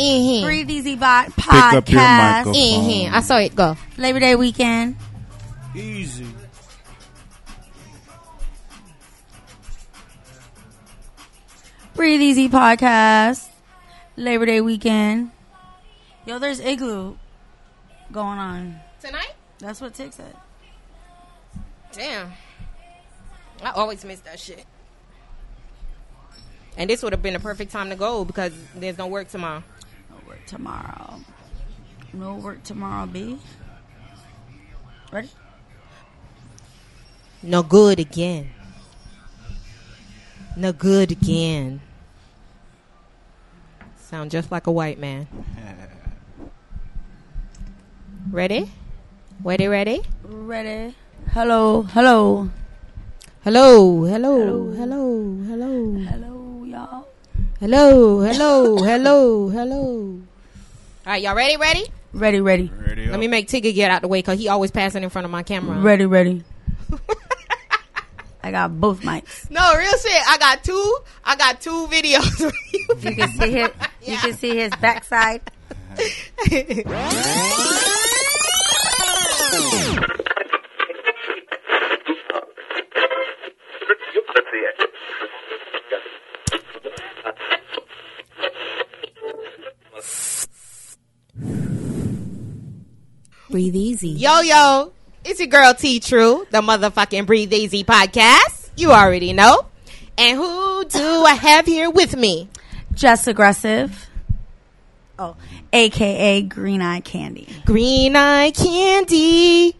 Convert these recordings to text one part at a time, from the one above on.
Mhm. Breathe Easy Bot up your podcast. microphone. Mhm. I saw it go. Labor Day weekend. Easy. Breathe Easy podcast. Labor Day weekend. Yo, there's igloo going on. Tonight? That's what Tick said. Damn. I always miss that shit. And this would have been the perfect time to go because there's no work tomorrow. Work tomorrow. No work tomorrow, B. Ready? No good again. No good again. Sound just like a white man. Ready? Ready, ready? Ready. Hello, hello, Hello, hello, hello, hello, hello, y'all. Hello, hello, hello, hello. All right, y'all ready? Ready? Ready, ready, Ready Let me make Tigger get out the way because he always passing in front of my camera. ready, ready. I got both mics. No, real shit. I got two. I got two videos. You can see his. You can see his backside. Breathe easy. yo, yo, it's your girl T True, the motherfucking Breathe Easy podcast. You already know. And who do I have here with me? Just aggressive. Oh, AKA Green Eye Candy. Green Eye Candy.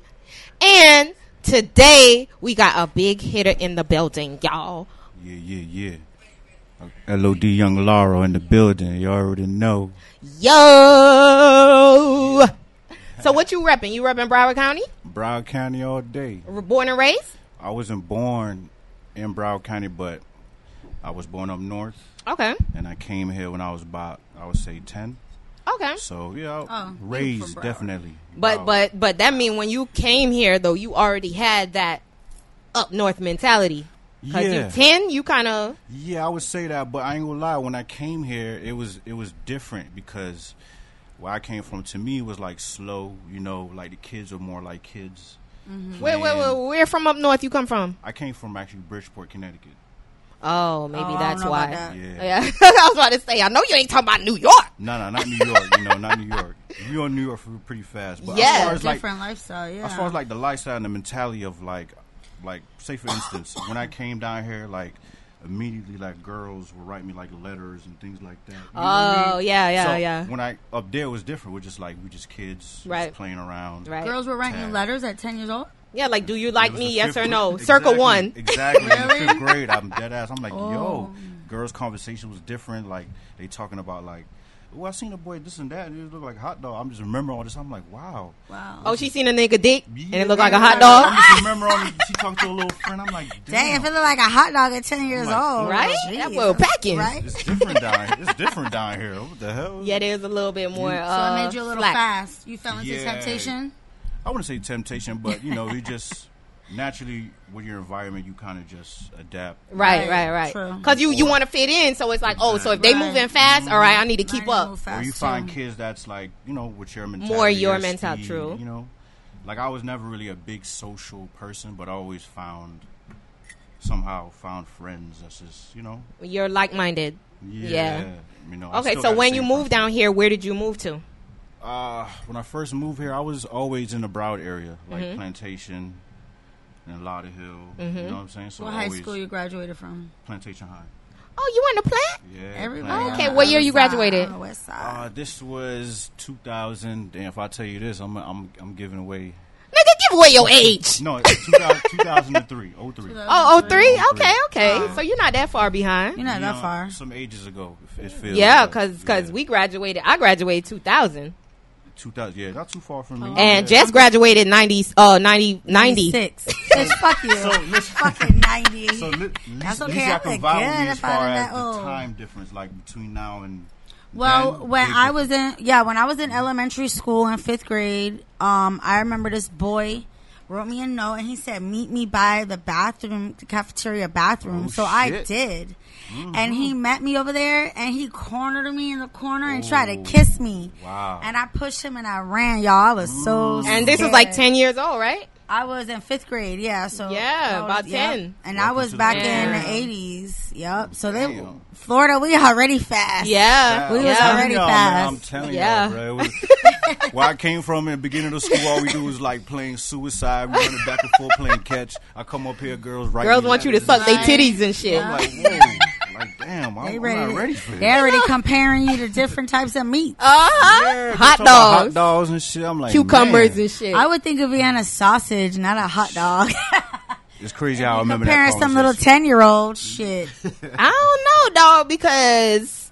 And today we got a big hitter in the building, y'all. Yeah, yeah, yeah. LOD Yung Lara in the building. You already know. Yo. So what you repping? You repping Broward County? Broward County all day. Born and raised? I wasn't born in Broward County, but I was born up north, Okay. and I came here when I was about, I would say, 10. Okay. So, yeah, Oh, raised, definitely. But Broward. but but that mean when you came here though, you already had that up north mentality. Cause Yeah. you ten, you kind of Yeah, I would say that, but I ain't gonna lie. When I came here, it was it was different because where I came from, to me, was like slow. You know, like the kids were more like kids. Mm-hmm. where, where playing. where where from up north you come from? I came from actually Bridgeport, Connecticut. Oh, maybe Oh, that's why. that. Yeah. Yeah, I was about to say. I know you ain't talking about New York. No, no, not New York. you know, not New York. You on New York for pretty fast. But Yeah. as far as like, Different lifestyle, yeah. as far as like the lifestyle and the mentality of like, like say for instance, when I came down here, like immediately like girls would write me like letters and things like that. You know what I Oh mean? yeah, yeah, So, yeah. When I up there it was different. We're just like we just kids, just playing around. Right. Girls were writing you letters at 10 years old? Yeah, like do you like me? the Yes or no? exactly, Circle one. Exactly. In the Really? fifth grade, I'm dead ass. I'm like, Oh. yo, girls' conversation was different. Like they talking about like, oh, I seen a boy this and that. And it looked like a hot dog. I'm just remembering all this. I'm like, wow. Wow. Oh, she seen a nigga dick and it looked like a man. hot I dog. just remember all the, she talked to a little friend. I'm like, Dang, damn. if it looked like a hot dog at 10 years Oh my old. Right? Jeez. That boy packing. Right? it's different down here. It's different down here. What the hell? Yeah, there's a little bit more. So Uh, it made you a little slack. fast. You fell into Yeah. temptation? I wouldn't say temptation, but you know, you just naturally with your environment, you kind of just adapt. Right, Right, right, right. Because you you want to fit in, so it's like, oh, so if they Right. moving fast, all right, I need to keep up. move or you find too. kids that's like you know with your mentality, More your your mentality, true. You know, like I was never really a big social person, but I always found somehow found friends. That's just you know, You're like minded. yeah. Yeah. You know. Okay, so when you moved down here, where did you move to? uh, when I first moved here, I was always in the Broward area, like Mm-hmm. Plantation and Lauderhill. You know what I'm saying? So What high school you graduated from? Plantation High. Oh, you went to plant? Yeah. Everybody. Okay, what year you on the side, graduated? On the west Uh, side. this was 2000. And if I tell you this, I'm I'm I'm giving away. Nigga, give away your age. No, it's 2000, 2003. 03. Oh, oh, three? Oh, Okay, three. okay. So you're not that far behind. You're not You that know, far. Some ages ago. It it feels. Yeah, cause, cause yeah. we graduated. I graduated 2000, 2000. Yeah, not too far from me. and yeah. Jess graduated 90. Uh, 90, 90. Six. Fuck you. So listen. Fucking 90. So li- at That's least, okay, y'all I'm can like, vibe with me as far as that the old. time difference, like between now and. Well, then, when I was in yeah, when I was in elementary school in fifth grade, um, I remember this boy wrote me a note, and he said, "Meet me by the bathroom, the cafeteria bathroom." Oh, so I shit. Mm-hmm. and he met me over there, and he cornered me in the corner and tried to kiss me. Wow. And I pushed him, and I ran, y'all. I was so. And this was like 10 years old, right? I was in fifth grade, yeah. So Yeah, was- about yep. 10. and I was back the in the eighties. Yep. So they, Damn. Florida, we already fast. Yeah. We was already y'all, fast. Man, I'm telling Yeah. y'all, bro. Was, where I came from in the beginning of school, all we do was like playing suicide, running back and forth, playing catch. I come up here, girls right? Girls want you to suck their titties and shit. I'm like, damn, I'm, They I'm ready. not ready for this. They're already comparing you to different types of meat. Uh-huh. Yeah, hot dogs. hot dogs and shit. I'm like, Cucumbers man, and shit. I would think of Vienna sausage, not a hot dog. It's crazy how I remember comparing that some little ten year old shit. I don't know, dog, because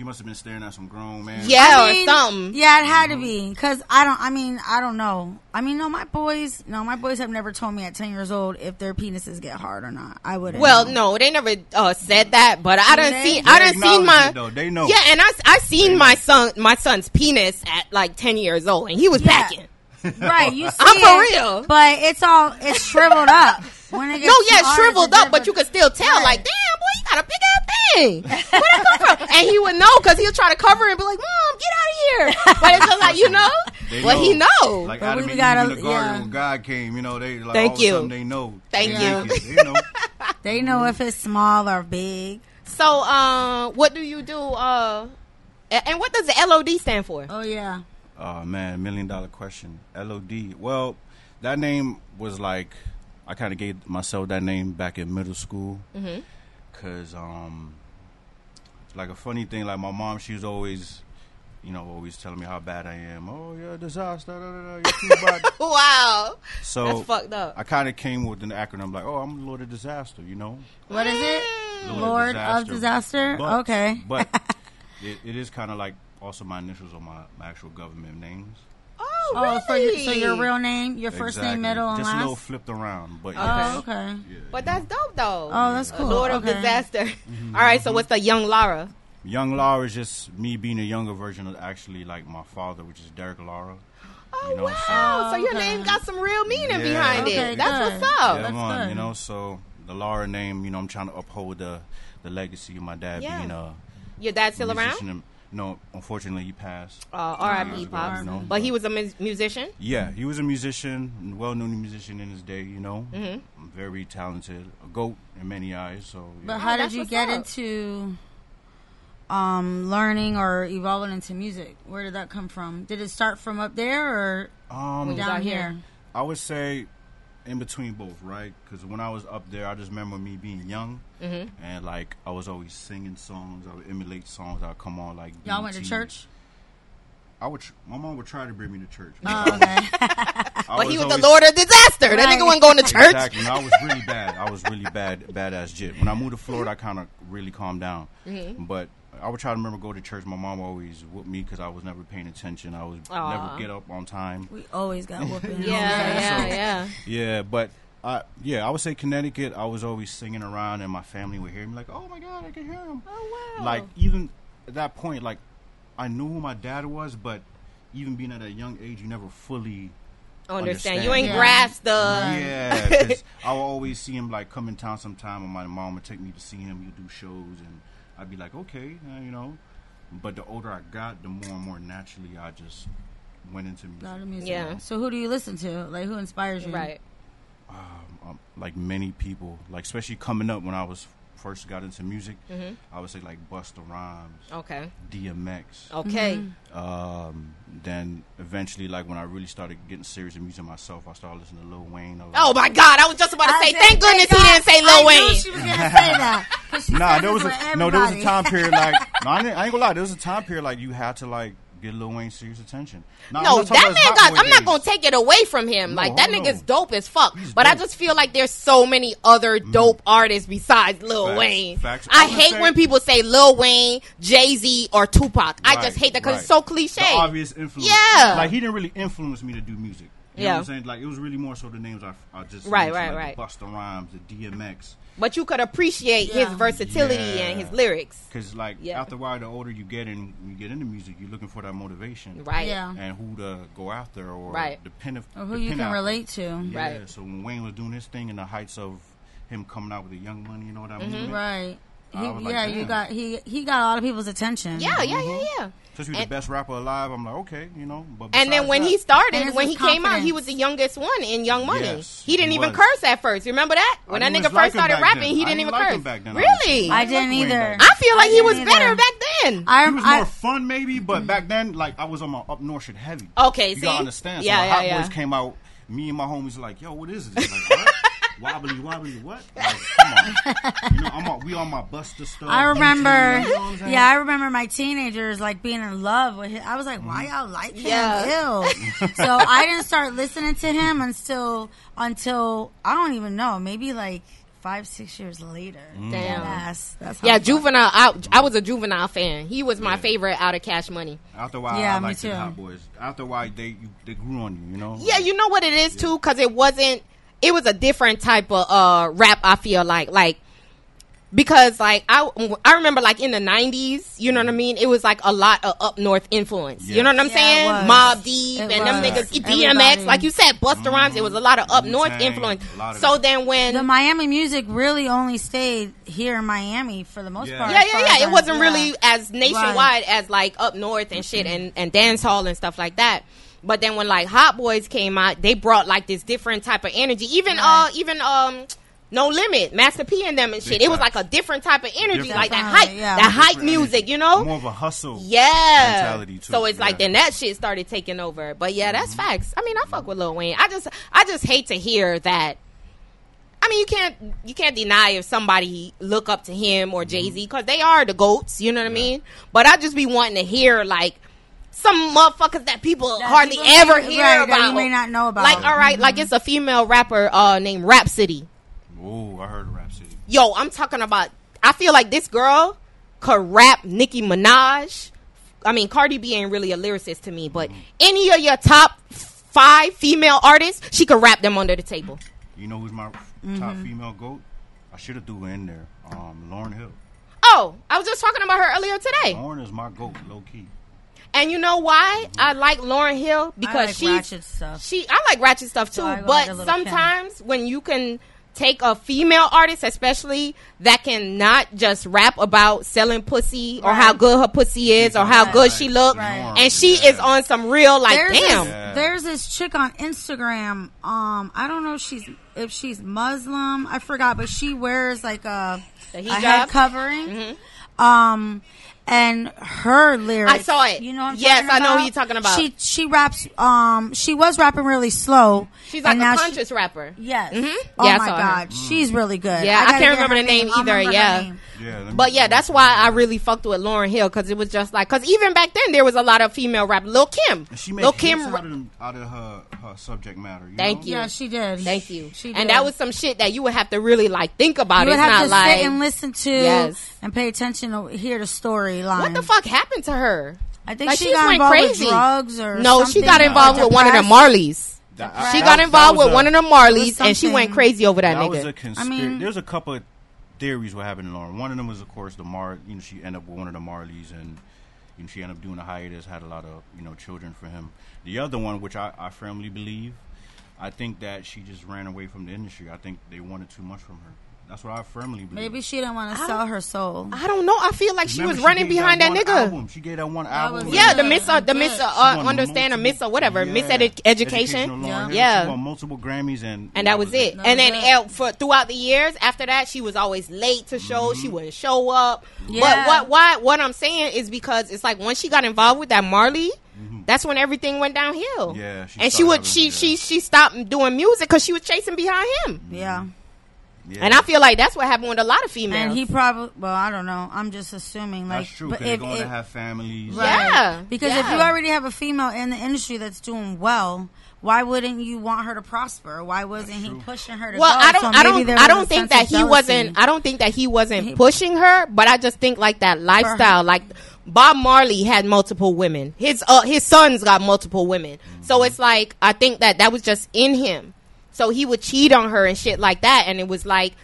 He must have been staring at some grown man. yeah, I mean, or something. Yeah, it had to be because I don't. I mean, I don't know. I mean, no, my boys, no, my boys have never told me at ten years old if their penises get hard or not. I wouldn't. Well, know. no, they never uh, said that, but I don't see. I don't see my, it, though. They know. yeah, and I, I seen my son, my son's penis at like ten years old, and he was Yeah. packing. right? You see I'm for it, real. but it's all it's shriveled up. When it gets No, yeah, shriveled up, but you could still tell, Right. like, damn, boy, you got a big ass thing. Where that come from? And he would know because he'll try to cover it and be like, Mom, get out of here. But it's just like, you know, They well, he know. Like But Adam we gotta- in the garden yeah. when God came, you know, they like Thank all of a you. sudden they know. Thank They you. naked, They know. They know if it's small or big. so, uh, what do you do? Uh, and what does the LOD stand for? Oh yeah. Oh man, million dollar question. LOD. Well, that name was like I kind of gave myself that name back in middle school Mm-hmm. because um, like a funny thing. Like my mom, she was always, you know, always telling me how bad I am. Oh, you're a disaster. Da, da, da, you're too bad. Wow, so that's fucked up. I kind of came with an acronym like, oh, I'm Lord of Disaster. You know, What is it? Mm. Lord of disaster. But- okay. but it, it is kind of like also my initials on my, my actual government names. Oh, Oh, really? for your, so your real name, your first Exactly. name, middle, and Just a little last. flipped around, but Okay. yes. Oh, okay. Yeah. But that's dope, though. Oh, that's A cool. Lord of disaster. Mm-hmm. All right, so what's the young Lara? Young Lara is just me being a younger version of actually like my father, which is Derek Lara. Oh You know, wow! so- So, your okay. name got some real meaning Yeah. behind Okay, it. That's good. what's up. yeah, that's man, good. you know, so the Lara name, you know, I'm trying to uphold the the legacy of my dad Yeah. being a Your dad's still around? Musician and- no, unfortunately, he passed. Uh, R.I.P. Years ago, Pops. you know, But he was a mu- musician. Yeah, he was a musician, well-known musician in his day. You know, Mm-hmm. very talented, a goat in many eyes. So, yeah. But Oh, how did you get up. into um, learning or evolving into music? Where did that come from? Did it start from up there or um, down here? here. I would say in between both, right? Because when I was up there, I just remember me being young Mm-hmm. and like I was always singing songs. I would emulate songs I would come on like. Y'all went to church? I would. Tr- my mom would try to bring me to church. Oh, okay. But he was the Lord of disaster. That nigga wasn't going to church. Exactly. I was really bad. I was really bad, badass jit. When I moved to Florida, I kind of really calmed down. Mm-hmm. But I would try to remember go to church. My mom always whooped me because I was never paying attention. I was Aw. never get up on time. we always got whooping. Yeah, yeah, yeah. Yeah, but I yeah, I would say Connecticut. I was always singing around, and my family would hear me like, "Oh my god, I can hear him." Oh wow. Like even at that point, like I knew who my dad was, but even being at a young age, you never fully understand. understand. You ain't Yeah. grasped the. Yeah, because I would always see him like come in town sometime, and my mom would take me to see him. He'd do shows, and I'd be like, okay, uh, you know. But the older I got, the more and more naturally I just went into music. lot of music. Yeah. So who do you listen to? Like who inspires you? Right. Um, like many people, like especially coming up when I was first got into music, Mm-hmm. I would say like Busta Rhymes, Okay. DMX. Okay. Mm-hmm. Um, then eventually, like when I really started getting serious in music myself, I started listening to Lil Wayne. a. Oh my God! I was just about to I say. said, Thank goodness he didn't say I Lil knew Wayne. She was gonna say that. 'cause she Nah, there was for a no. There was a time period like no, I ain't, I ain't gonna lie. There was a time period like you had to like get Lil Wayne serious attention. Now, No, that man got. I'm not gonna take it away from him. No, like that hold nigga's dope as fuck. He's but I just feel like there's so many other mm. dope artists besides Lil Facts, Wayne. facts. I I'm hate say- when people say Lil Wayne, Jay Z, or Tupac. I just hate that because right. it's so cliche. The obvious influence. Yeah. like he didn't really influence me to do music. You Yeah. know what I'm saying? Like it was really more so the names I, I just Right, mentioned, right, like right. The Busta Rhymes, the DMX. But you could appreciate his versatility Yeah. and his lyrics. Because like Yeah. after a while, the older you get and you get into music, you're looking for that motivation, Right. Yeah. And who to go after or Right. the pen of Or who the you can out- relate to. Yeah. Right. So when Wayne was doing his thing in the heights of him coming out with the Young Money and all that Mm-hmm. movement, Right. He, I like, yeah, you got he he got a lot of people's attention. Yeah, yeah, yeah, mm-hmm. yeah. since you're And- the best rapper alive, I'm like, okay, you know. But And then when that- he started, when he his came out, he was the youngest one in Young Money. Yes, he didn't he even was. curse at first. Remember that? When I that nigga even like first started rapping, then. he didn't didn't even like curse. him back then, really? I like didn't either. I feel like I he was didn't better back then. I, He was I more fun, maybe, but back then, like I was on my up north shit heavy. Okay, you see? gotta understand. So Yeah, yeah, Hot. Boys came out, me and my homies like, "Yo, what is this?" Like, what? wobbly, wobbly, what? Like, come on, you know, I'm on, we on my Busta stuff. I remember, You know what I'm saying? yeah, I remember my teenagers like being in love with him. I was like, why y'all like him? Yeah. Ew. so I didn't start listening to him until until I don't even know, maybe like five, six years later. Mm. Damn. That's that's how Yeah, Juvenile. I, I was a Juvenile fan. He was my Yeah. favorite out of Cash Money. After a while, Yeah, I me liked the too. Hot Boys. After a while, they you, they grew on you, you know. Yeah, you know what it is too, because it wasn't. It was a different type of uh rap. I feel like like because like I I remember like in the nineties, you know what I mean. It was like a lot of up north influence. You know what I'm Yeah, saying? Mobb Deep It and them was. niggas, Everybody. DMX, like you said, Busta Rhymes. It was a lot of up north Wu-Tang, influence. a lot of So that. then when The Miami music really only stayed here in Miami for the most Yeah. part. yeah, yeah, yeah. It wasn't yeah. really as nationwide as like up north and shit and, and dance hall and stuff like that. But then when like Hot Boys came out, they brought like this different type of energy. Even uh even um No Limit, Master P and them and shit. Big It was like a different type of energy, Different. like that hype, yeah. that hype Different music, energy. you know? more of a hustle. Yeah. mentality, too. So it's like then that shit started taking over. But yeah, that's Mm-hmm. facts. I mean, I fuck with Lil Wayne. I just I just hate to hear that. I mean, you can't you can't deny if somebody look up to him or Jay Z because they are the goats. You know what I mean? But I just be wanting to hear like some motherfuckers that people That hardly people ever may- hear right, about. that you may not know about. Like, all right, like it's a female rapper uh, named Rapsody. Oh, I heard of Rapsody. Yo, I'm talking about. I feel like this girl could rap Nicki Minaj. I mean, Cardi B ain't really a lyricist to me, but any of your top five female artists, she could rap them under the table. You know who's my top Mm-hmm. female goat? I should have threw her in there. Um, Lauryn Hill. Oh, I was just talking about her earlier today. Lauryn is my goat, low key. And you know why I like Lauryn Hill because like she's ratchet stuff. She I like ratchet stuff too, So but like a little sometimes when you can take a female artist, especially that can not just rap about selling pussy or Right. how good her pussy is or how Right. good she look, Right. and she Yeah. is on some real like there's damn. This, Yeah. there's this chick on Instagram. Um, I don't know if she's if she's Muslim. I forgot, but she wears like a, The a hijab? Mm-hmm. head covering. Um, and her lyrics. I saw it. You know what I'm Yes, talking I know who you're talking about. She she raps. Um, she was rapping really slow. She's like and a now she- conscious rapper. Yes. Mhm. Oh Yeah, I my saw her. god, she's really good. Yeah, I gotta can't remember the name I'll either, remember yeah. name. Yeah, But yeah, that's why I really fucked with Lauryn Hill because it was just like because even back then there was a lot of female rap. Lil Kim, And she made Lil Kim. out of, out of her, her subject matter. You Thank know? you. Yeah, she did. Thank you. She did. and that was some shit that you would have to really like think about. you would it's have not to like sit and listen to Yes. and pay attention to hear the storyline. what the fuck happened to her. I think Like, she she got went involved crazy. with drugs or No, she got or involved with one of the depressed. Marleys. That- She that- got involved with a- one of the Marleys, and she went crazy over that, That was nigga. a conspiracy. I mean- There's a couple of theories what happened to Lauryn. One of them was, of course, the Mar. You know, she ended up with one of the Marleys, and you know, she ended up doing a hiatus, had a lot of you know children for him. The other one, which I, I firmly believe, I think that she just ran away from the industry. I think they wanted too much from her. That's what I firmly believe. Maybe she didn't want to sell her soul. I don't know. I feel like she Remember was running gave behind that, one nigga. Album. She gave that one album. was Yeah, Yeah, the miss, uh, the she miss, uh, uh, understand or multiple- miss or whatever, yeah. miss edu- education. Yeah. Yeah. She won multiple Grammys, and and that was it. That And then it. uh, for throughout the years after that, she was always late to shows. Mm-hmm. She wouldn't show up. Yeah. But Yeah. what why what I'm saying is because it's like once she got involved with that Marley, that's when everything went downhill. Mm-hmm. Yeah, she and she would having- she yeah. she she stopped doing music because she was chasing behind him. Yeah. Yeah. And I feel like that's what happened with a lot of females. And he probably, well, I don't know. I'm just assuming. Like, That's true. but Because they're if, going if- to have families. Right. Yeah, Because if you already have a female in the industry that's doing well, why wouldn't you want her to prosper? Why wasn't he pushing her to well, go? I don't, So I don't, I don't think that he jealousy. wasn't. I don't think that he wasn't He- pushing her, but I just think like that lifestyle, like Bob Marley had multiple women. His uh, his sons got multiple women. So it's like I think that that was just in him. So he would cheat on her and shit like that, and it was like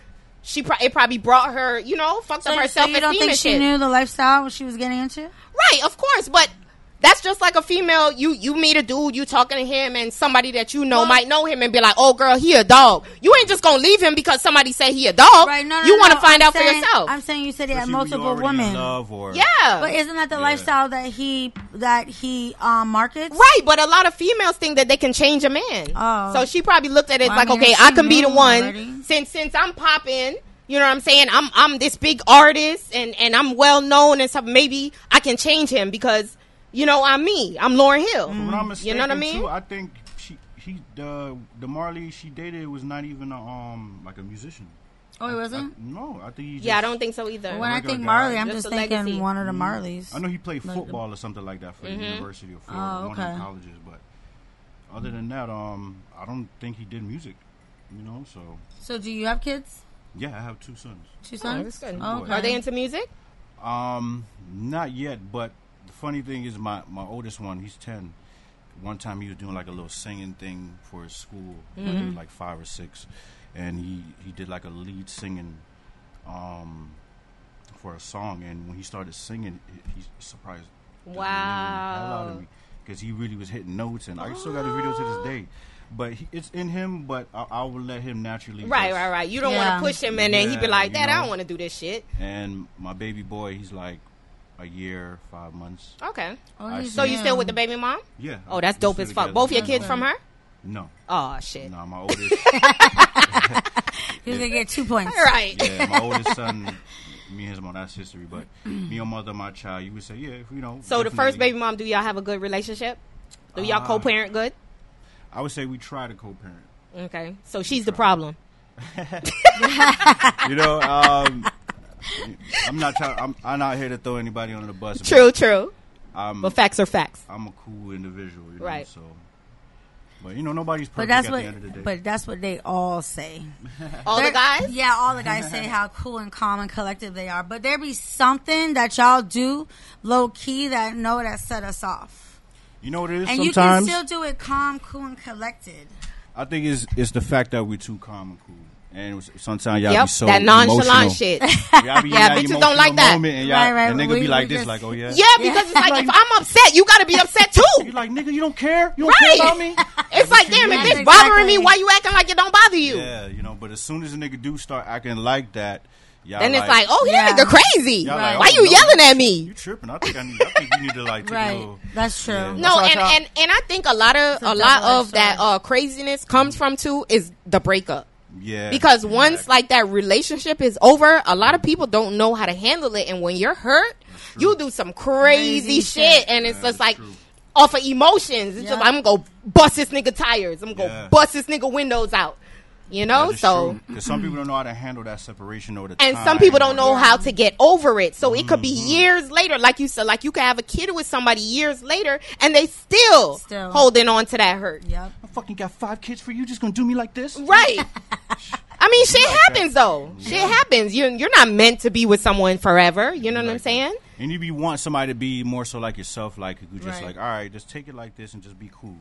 she pro- it probably brought her, you know, fucked So, up her so you don't think she shit. knew the lifestyle she was getting into? Right, of course, but that's just like a female. You you meet a dude, you talking to him, and somebody that you know Well- might know him and be like, "Oh, girl, he a dog." You ain't just gonna leave him because somebody say he a dog. Right? No, no, you no, want to no. find I'm out for saying- yourself. I'm saying you said he had Especially you multiple women. love or yeah, But isn't that the Yeah. lifestyle that he that he um, markets? Right, but a lot of females think that they can change a man. Oh. So she probably looked at it Well, I like, mean, okay, I can be the one already. since since I'm popping. You know what I'm saying? I'm I'm this big artist and and I'm well known and stuff. Maybe I can change him because you know I'm me. I'm Lauryn Hill. If I'm not You know what I mean? Too, I think she he the the Marley she dated was not even a, um like a musician. Oh, he wasn't. no, I think he. Yeah, I don't think so either. when I regular think guy. Marley, I'm Just just thinking legacy. one of the Marleys. I know he played football or something like that for the University of Florida, Oh, one of the colleges. But other than that, um, I don't think he did music. You know, so So, do you have kids? yeah, I have two sons. Two Oh, sons? that's good. Oh, okay. Are they into music? Um, not yet, but the funny thing is, my my oldest one, he's ten. One time he was doing like a little singing thing for his school. when He was like five or six, and he he did like a lead singing, um, for a song. And when he started singing, he, he surprised the living hell out of Wow. me because he really was hitting notes, and I still got the video to this day. But he, it's in him, but I, I will let him naturally. Right, just- right, right. You don't Yeah. want to push him and then he be Yeah, like, you Dad, I don't want to do this shit. And my baby boy, he's like a year, five months. Okay. Oh, So you still with the baby mom? Yeah. Oh, that's dope as fuck. Both your kids from her? No, Oh shit. no, my oldest. He's gonna get two points. Right. yeah, my oldest son. Me and his mom. That's history. But me and mother, my child. You would say, yeah, if you know. So the first baby mom, do y'all have a good relationship? Do y'all Uh, co-parent good? I would say we try to co-parent. Okay. So she's the problem. You know, um, I'm not trying. I'm, I'm not here to throw anybody under the bus. but True, true. I'm, But facts are facts. I'm a cool individual. You know, Right. So, but you know, nobody's perfect But that's at what. the end of the day. But that's what they all say. All the They're- guys? Yeah, all the guys say how cool and calm and collective they are. But there be something that y'all do low key that know that set us off. you know what it is. And you can still do it calm, cool, and collected. I think it's it's the fact that we're too calm and cool, and it was- sometimes y'all Yep. be so that nonchalant emotional. shit. Y'all be in Yeah, that bitches don't like that. Moment and y'all, Right, right. And nigga We- be like this, just- like, oh yeah. yeah, because it's like if I'm upset, you got to be upset too. You too. like nigga, you don't care. You don't Right. care about me. It's like, damn, if That's this bothering me, why you acting like it don't bother you? Yeah, you know. But as soon as a nigga do start acting like that, y'all Then it's like, oh, Yeah. yeah, nigga crazy. Y'all Right. like, Why oh, you no, yelling at me? You me? tripping? I think I need. I think you need to like take a Right. little. That's true. Yeah. No, That's and, and and I think a lot of a a lot of that uh, craziness comes from too is the breakup. Yeah. Because once like that relationship is over, a lot of people don't know how to handle it, and when you're hurt, you do some crazy, Crazy shit, shit. and it's Yeah, just like true. off of emotions. It's Yeah. just I'm gonna go bust this nigga tires. I'm gonna Yeah. go bust this nigga windows out. You know, so. because some people don't know how to handle that separation or the And time some people don't know how to get over it. So it could be Mm-hmm. years later, like you said, like you could have a kid with somebody years later, and they still, Still. holding on to that hurt. Yep. I fucking got five kids for you. Just gonna do me like this? Right. I mean, shit happens though. Shit happens. You're you're not meant to be with someone forever. You know what I'm Like that. saying? And you be want somebody to be more so like yourself, like you just Right. like, all right, just take it like this and just be cool.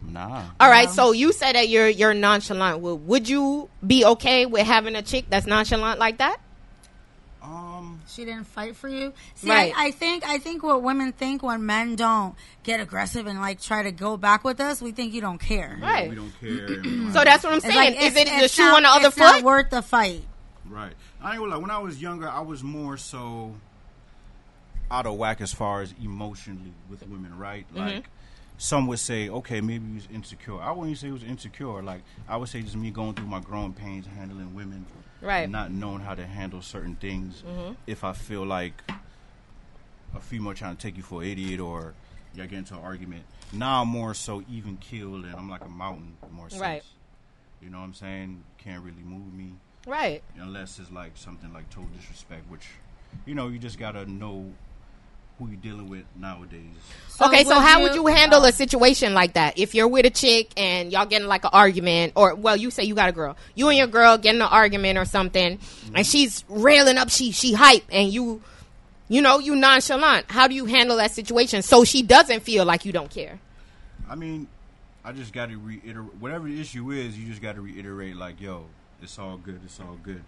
Nah. All right. So you said that you're you're nonchalant. Would would you be okay with having a chick that's nonchalant like that? Um. She didn't fight for you. See, Right. I, I think I think what women think when men don't get aggressive and like try to go back with us, we think you don't care. Right. We don't care. and- So that's what I'm saying. like, Is it the shoe not- on the other it's not foot? worth the fight. Right. I ain't gonna lie. When I was younger, I was more so out of whack as far as emotionally with women. Right. Mm-hmm. Some would say, okay, maybe he was insecure. I wouldn't say he was insecure. Like I would say just me going through my growing pains, handling women, Right. Mm-hmm. not knowing how to handle certain things. If I feel like a female trying to take you for an idiot or y'all get into an argument. Now I'm more so even keeled and I'm like a mountain more sense. Right. You know what I'm saying? Can't really move me Right. unless it's like something like total disrespect, which you know you just gotta know who you're dealing with nowadays. okay, so how you- would you handle a um, situation like that? If you're with a chick and y'all getting like an argument, or well, you say you got a girl, you and your girl getting an argument or something, and mm-hmm. she's railing up, she she hype, and you You know, you nonchalant. How do you handle that situation so she doesn't feel like you don't care? I mean, I just got to reiterate whatever the issue is. You just got to reiterate like, yo, it's all good. It's all good.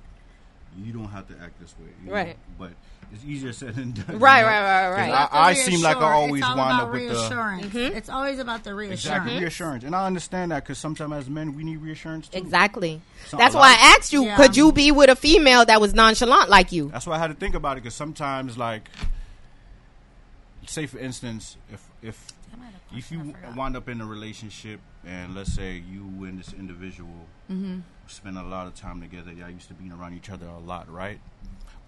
You don't have to act this way, you know? Right. But it's easier said than done. Right, you know? right, right, right. 'Cause You I, I seem like I always it's all wind about up with the reassurance. Mm-hmm. It's always about the reassurance. exactly reassurance, and I understand that because sometimes as men we need reassurance too. Exactly. So That's why lot- I asked you, Yeah. could you be with a female that was nonchalant like you? That's why I had to think about it because sometimes, like, say for instance, if if if you wind up in a relationship and let's say you and this individual Mm-hmm. spend a lot of time together, y'all used to being around each other a lot, right?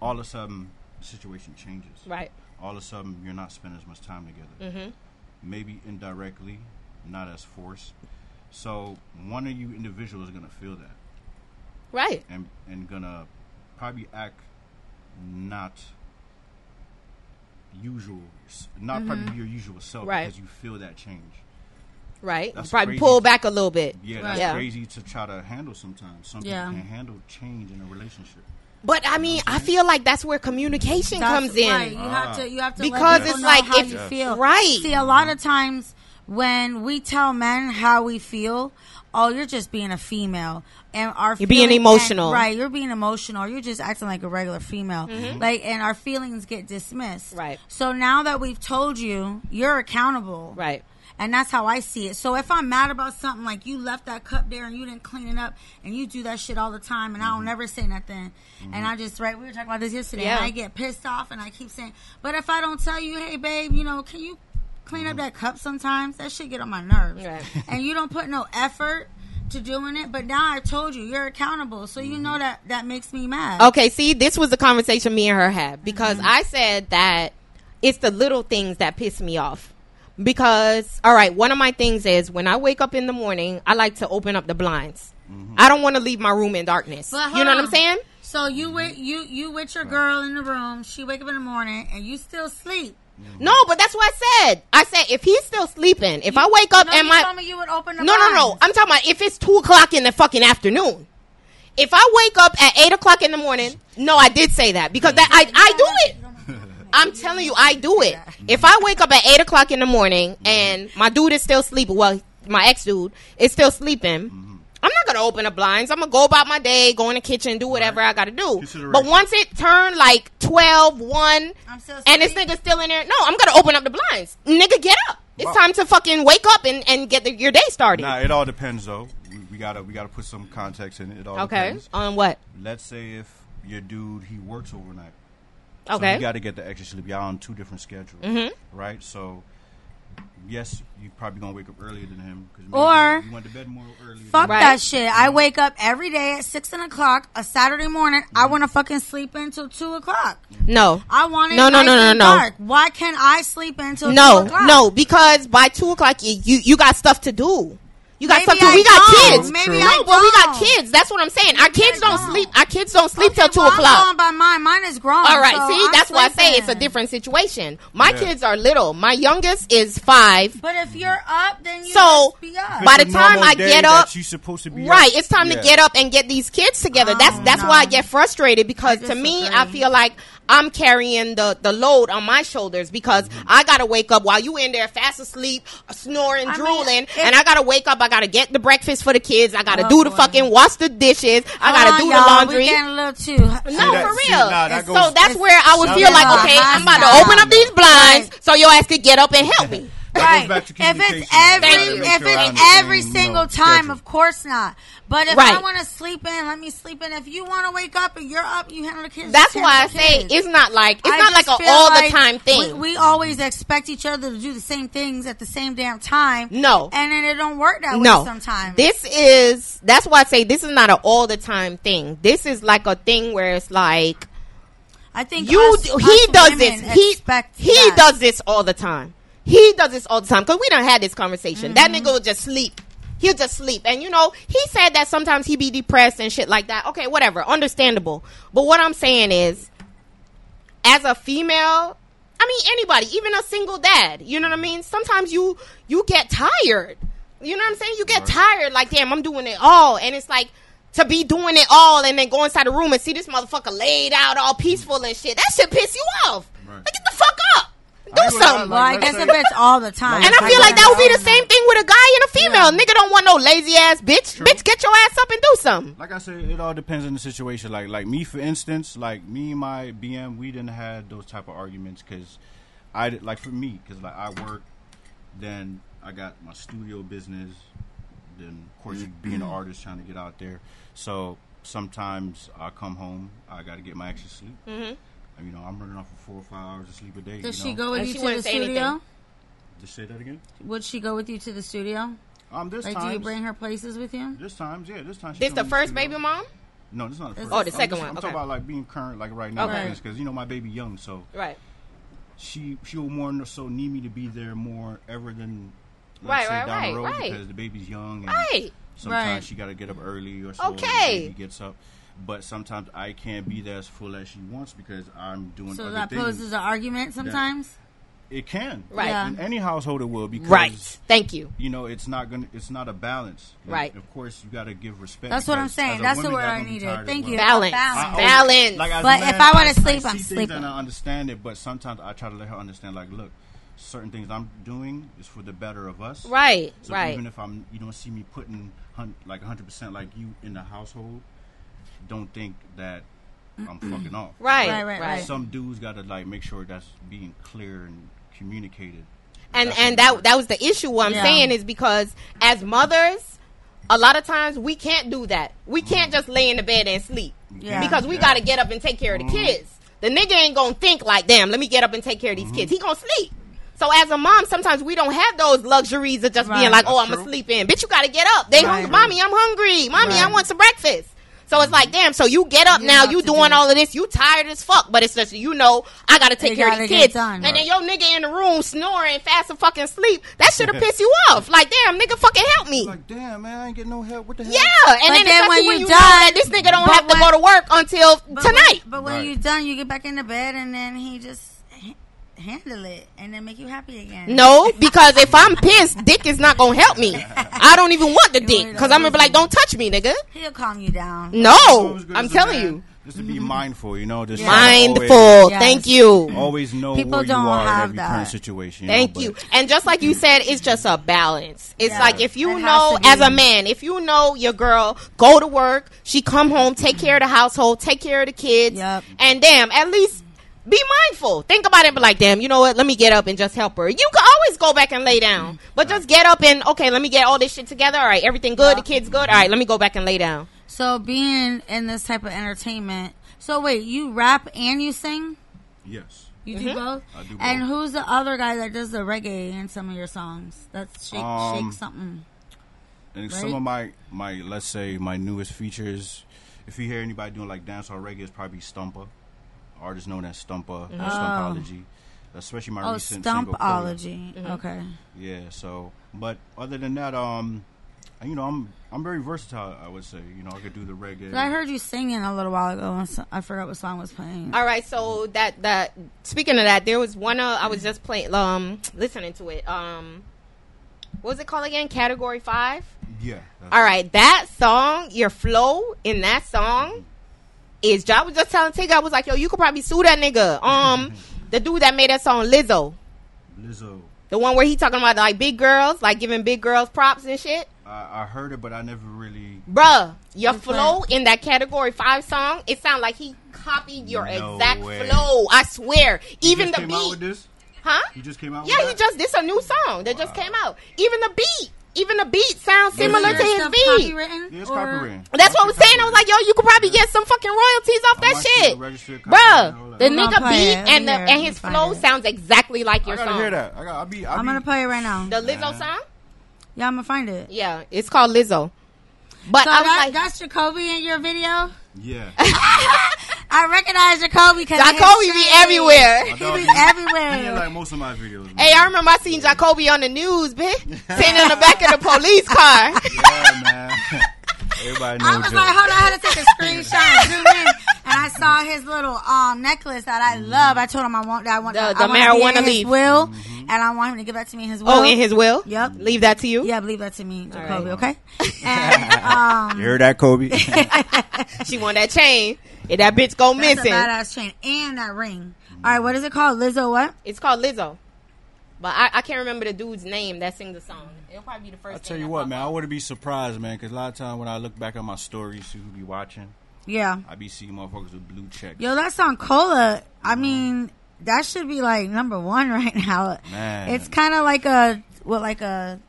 All of a sudden, the situation changes. Right. All of a sudden, you're not spending as much time together. Mm-hmm. Maybe indirectly, not as forced. So one of you individuals is gonna feel that Right. and and gonna probably act not usual, not probably your usual self Mm-hmm. Right. because you feel that change. Right. That's Probably crazy. pull back a little bit. Yeah, Right. that's Yeah. crazy to try to handle sometimes. Some Yeah. people can't handle change in a relationship. But I mean, I feel like that's where communication That's comes in. Right. You have to. You have to Because it's like how if- you feel. Right. See, a lot of times when we tell men how we feel, oh, you're just being a female, and our You're being emotional. and- right? You're being emotional. You're just acting like a regular female, like, and our feelings get dismissed. Mm-hmm. Right. So now that we've told you, you're accountable. Right. And that's how I see it. So if I'm mad about something like you left that cup there and you didn't clean it up and you do that shit all the time and I don't mm-hmm. never say nothing mm-hmm. and I just right we were talking about this yesterday Yeah. and I get pissed off and I keep saying, But if I don't tell you, hey babe, you know, can you clean up mm-hmm. that cup sometimes? That shit get on my nerves. Right. And you don't put no effort to doing it, but now I told you you're accountable, so you know that that makes me mad. Okay, see, this was the conversation me and her had because Mm-hmm. I said that it's the little things that piss me off. Because, all right, one of my things is when I wake up in the morning, I like to open up the blinds. Mm-hmm. I don't want to leave my room in darkness. But You hold know what. I'm saying? So you with you you with your girl in the room, she wake up in the morning and you still sleep. No, but that's what I said. I said if he's still sleeping, if I wake up no, and you my told me you would open the no, no, no, blinds. I'm talking about if it's two o'clock in the fucking afternoon. If I wake up at eight o'clock in the morning, no, I did say that because that I I do it. I'm telling you, I do it. If I wake up at eight o'clock in the morning and my dude is still sleeping, well, my ex dude is still sleeping. Mm-hmm. I'm not gonna open the blinds. I'm gonna go about my day, go in the kitchen, do whatever I gotta do. But once it turned like 12, 1, and this asleep. nigga still in there, no, I'm gonna open up the blinds. Nigga, get up. It's Wow. time to fucking wake up and, and get the, your day started. Nah, it all depends though. We, we gotta we gotta put some context in it. It all okay. depends. On what? Let's say if your dude he works overnight. So Okay. you got to get the extra sleep. Y'all on two different schedules, Mm-hmm. right? So, yes, you probably gonna wake up earlier than him because Or- you went to bed more early. Fuck Right. that shit. I mm-hmm. wake up every day at six o'clock a Saturday morning. I mm-hmm. want to fucking sleep until two o'clock. Mm-hmm. No. I want it No, no, nice no, no, no. dark. Why can't I sleep until two No, o'clock? no, because by two o'clock you, you you got stuff to do. You got Maybe stuff to. We got kids. Maybe no, I but we got kids. That's what I'm saying. Our kids don't, don't. sleep. Our kids don't sleep Okay, till two well, o'clock. I'm by mine. Mine is grown. All right, so see, I'm that's why I say it's a different situation. My Yeah. kids are little. My youngest is five. But if you're up, then you So, must be up. By the time I get up- you supposed to be Right, up, it's time yeah. to get up and get these kids together. that's Oh, that's no. why I get frustrated because I to me. I feel like I'm carrying the the load on my shoulders because Mm-hmm. I gotta wake up while you in there fast asleep, snoring, I mean, drooling, and I gotta wake up. I gotta get the breakfast for the kids. I gotta Oh, do the boy. fucking wash the dishes. I gotta on, do the y'all. laundry. We're getting a little too. No, See, that- for see, real. nah, that goes- so that's where I would feel like, okay, I'm about to open up these blinds so your ass could get up and help me. That Right. goes back to If it's every Thank you. Make if sure it's the same, every you know, single time, schedule. of course not. But if Right. I want to sleep in, let me sleep in. If you want to wake up and you're up, you handle the kids. That's why I say kids. it's not like it's I not like an feel all the time thing. We, we always expect each other to do the same things at the same damn time. No. and then it don't work that no way sometimes. this is that's why i say this is not an all the time thing this is like a thing where it's like I think you us- do- us he does women this he expect he that. does this all the time he does this all the time because we don't had this conversation. That Mm-hmm. nigga will just sleep. He'll just sleep. And you know he said that sometimes he be depressed and shit like that. Okay whatever. Understandable. But what i'm saying is as a female i mean anybody even a single dad you know what i mean? Sometimes you you get tired. You know what i'm saying? You get tired like damn i'm doing it all. And it's like to be doing it all and then go inside the room and see this motherfucker laid out all peaceful and shit that should piss you off. Right. Like, get the fuck up. Do I ain't gonna lie, something. Well, I Like, guess let's if say- it's all the time. And I feel like that would be the same thing with a guy and a female. Nigga don't want no lazy ass bitch. True. Bitch, get your ass up and do something. like I said, it all depends on the situation. Like like me, for instance, like me and my BM, we didn't have those type of arguments because I did- like for me because like I work, then I got my studio business, then of course being an artist trying to get out there. So sometimes I come home, I got to get my extra sleep. Mm-hmm. You know, I'm running off for four or five hours of sleep a day. Does you she know? go with And you she to the studio? anything. Just say that again. Would she go with you to the studio? Um, this Like, times, do you bring her places with you? This times, yeah, this time. she This the first baby mom? No, this is not the first. Oh, the I'm second just- one, I'm okay. talking about like being current, like right now, Okay. because you know my baby young, so Right. she she will more so need me to be there more ever than Right, let's say right, down right, the road right. because the baby's young and Right. sometimes Right. she got to get up early or so Okay. the baby gets up. But sometimes I can't be there as full as she wants because I'm doing So other that things. poses an argument sometimes. it can, Right. Yeah. In any household, it will because Right. Thank you. you know, it's not gonna. It's not a balance. And Right. Of course, you got to give respect. That's what I'm saying. as a That's the word I needed. Thank you. Balance. I Balance. always- Balance. Like, as a But man, if I wanna I sleep, see I'm things sleeping. and I understand it, but sometimes I try to let her understand. Like, look, certain things I'm doing is for the better of us. Right. So right. even if I'm, you don't see me putting hun- like 100 percent like you in the household, don't think that I'm fucking off. Right, Right, right, right. Some dudes got to like make sure that's being clear and communicated. and That's and that matters. that was the issue. What I'm Yeah. saying is because as mothers, a lot of times we can't do that. We mm-hmm. can't just lay in the bed and sleep Yeah. because we Yeah. got to get up and take care of the mm-hmm. kids. The nigga ain't gonna think like, damn, let me get up and take care of these mm-hmm. kids. He gonna sleep. So as a mom, sometimes we don't have those luxuries of just Right. being like, oh, That's I'm gonna sleep in. Bitch, you gotta get up. They Right. hungry. Mommy, I'm hungry. Mommy, I want some breakfast. So it's like, damn. So you get up You now. You doing do all of this. You tired as fuck. But it's just you know I gotta take It care of gotta these kids. done. And then your nigga in the room snoring fast and fucking sleep. That should have pissed you off. Like, damn, nigga, fucking help me. Like, damn, man, I ain't getting no help. What the hell? Yeah, and But then, then especially when when you you done- know that this nigga don't but have to when- go to work until But tonight. When, but when Right. you're done, you get back in the bed and then he just ha- handle it and then make you happy again. No, because if I'm pissed, dick is not gonna help me. I don't even want the dick because I'm gonna be like, don't touch me, nigga. He'll calm you down. No, I'm telling you, just to be mm-hmm. mindful, you know, just Yeah. try to mindful. Yes. Thank you. Always, always know People where you don't are in have every that. current situation. know, Thank but- you. And just like you said, it's just a balance. It's Yeah. like if you It know as a man, if you know your girl go to work, she come home, take care of the household, take care of the kids, Yep. and damn, at least be mindful. Think about it and be like, damn, you know what? Let me get up and just help her. You can always go back and lay down. But just get up and okay, let me get all this shit together. All right, everything good, the kids good. All right, let me go back and lay down. So being in this type of entertainment. So wait, you rap and you sing? Yes. You Mm-hmm. do both? I do And who's the other guy that does the reggae in some of your songs? That's shake Um, shake something. And Right? some of my, my, let's say, my newest features, if you hear anybody doing like dancehall reggae, it's probably Stumper. Artist known as Stumper, or Stumpology. Especially my Oh, recent single. Coda. Stumpology. Okay. Yeah, so, but other than that, um, you know, I'm I'm very versatile. I would say, you know, I could do the reggae. I heard you singing a little while ago. And so- I forgot what song was playing. All right, so that that speaking of that, there was one uh, I was just playing um listening to it. Um what was it called again? Category 5? Yeah. All right, that song, your flow in that song is I was just telling Tigger, I was like, yo, you could probably sue that nigga. Um the dude that made that song, Lizzo. Lizzo. The one where he talking about like big girls, like giving big girls props and shit. I, I heard it, but I never really. Bruh, your Which flow in that category five song, it sounded like he copied your No exact way. flow. I swear. You Even just the came out with beat. this. Huh? You just came out. Yeah, with he just this a new song that just came out. Even the beat. Even the beat sounds similar Is to his beat. copywritten? Yeah, it's Or- copywritten. That's what I was saying. I was like, yo, you could probably get some fucking royalties off that shit. the registered copy and all Bruh, the nigga beat it. and the and his flow it. sounds exactly like I your gotta song. hear that. I got. I'll be. I'll I'm be, gonna play it right now. The Lizzo Man. song? Yeah, I'm gonna find it. Yeah, it's called Lizzo. But So I was that, like, that's Jacoby in your video. Yeah. I recognize Jacoby because Jacoby be everywhere. My He dog be He everywhere. like most of my videos. man. Hey, I remember I seen Jacoby on the news, bitch, sitting in the back of the police car. Yeah, man. Everybody knows I was Joe. like, hold on, I had to take a screenshot, zoom in, and I saw his little um necklace that I love. I told him I want that. I want The- that. the I wanna be marijuana in his leaf. Will, and I want him to give that to me in his will. Oh, in his will. Yep. Leave that to you. Yeah, leave that to me, Jacoby. right. Okay. And um, You heard that, Kobe? She want that chain. If that bitch go that's a missing, badass chain and that ring. All right, what is it called? Lizzo, what? it's called Lizzo. But I, I can't remember the dude's name that sings the song. It'll probably be the first. I'll tell you what, pop man. I wouldn't be surprised, man, because a lot of time when I look back at my stories, see who be watching, Yeah. I be seeing motherfuckers with blue checks. Yo, that song Cola. I mean, that should be like number one right now. Man. It's kind of like a what, like a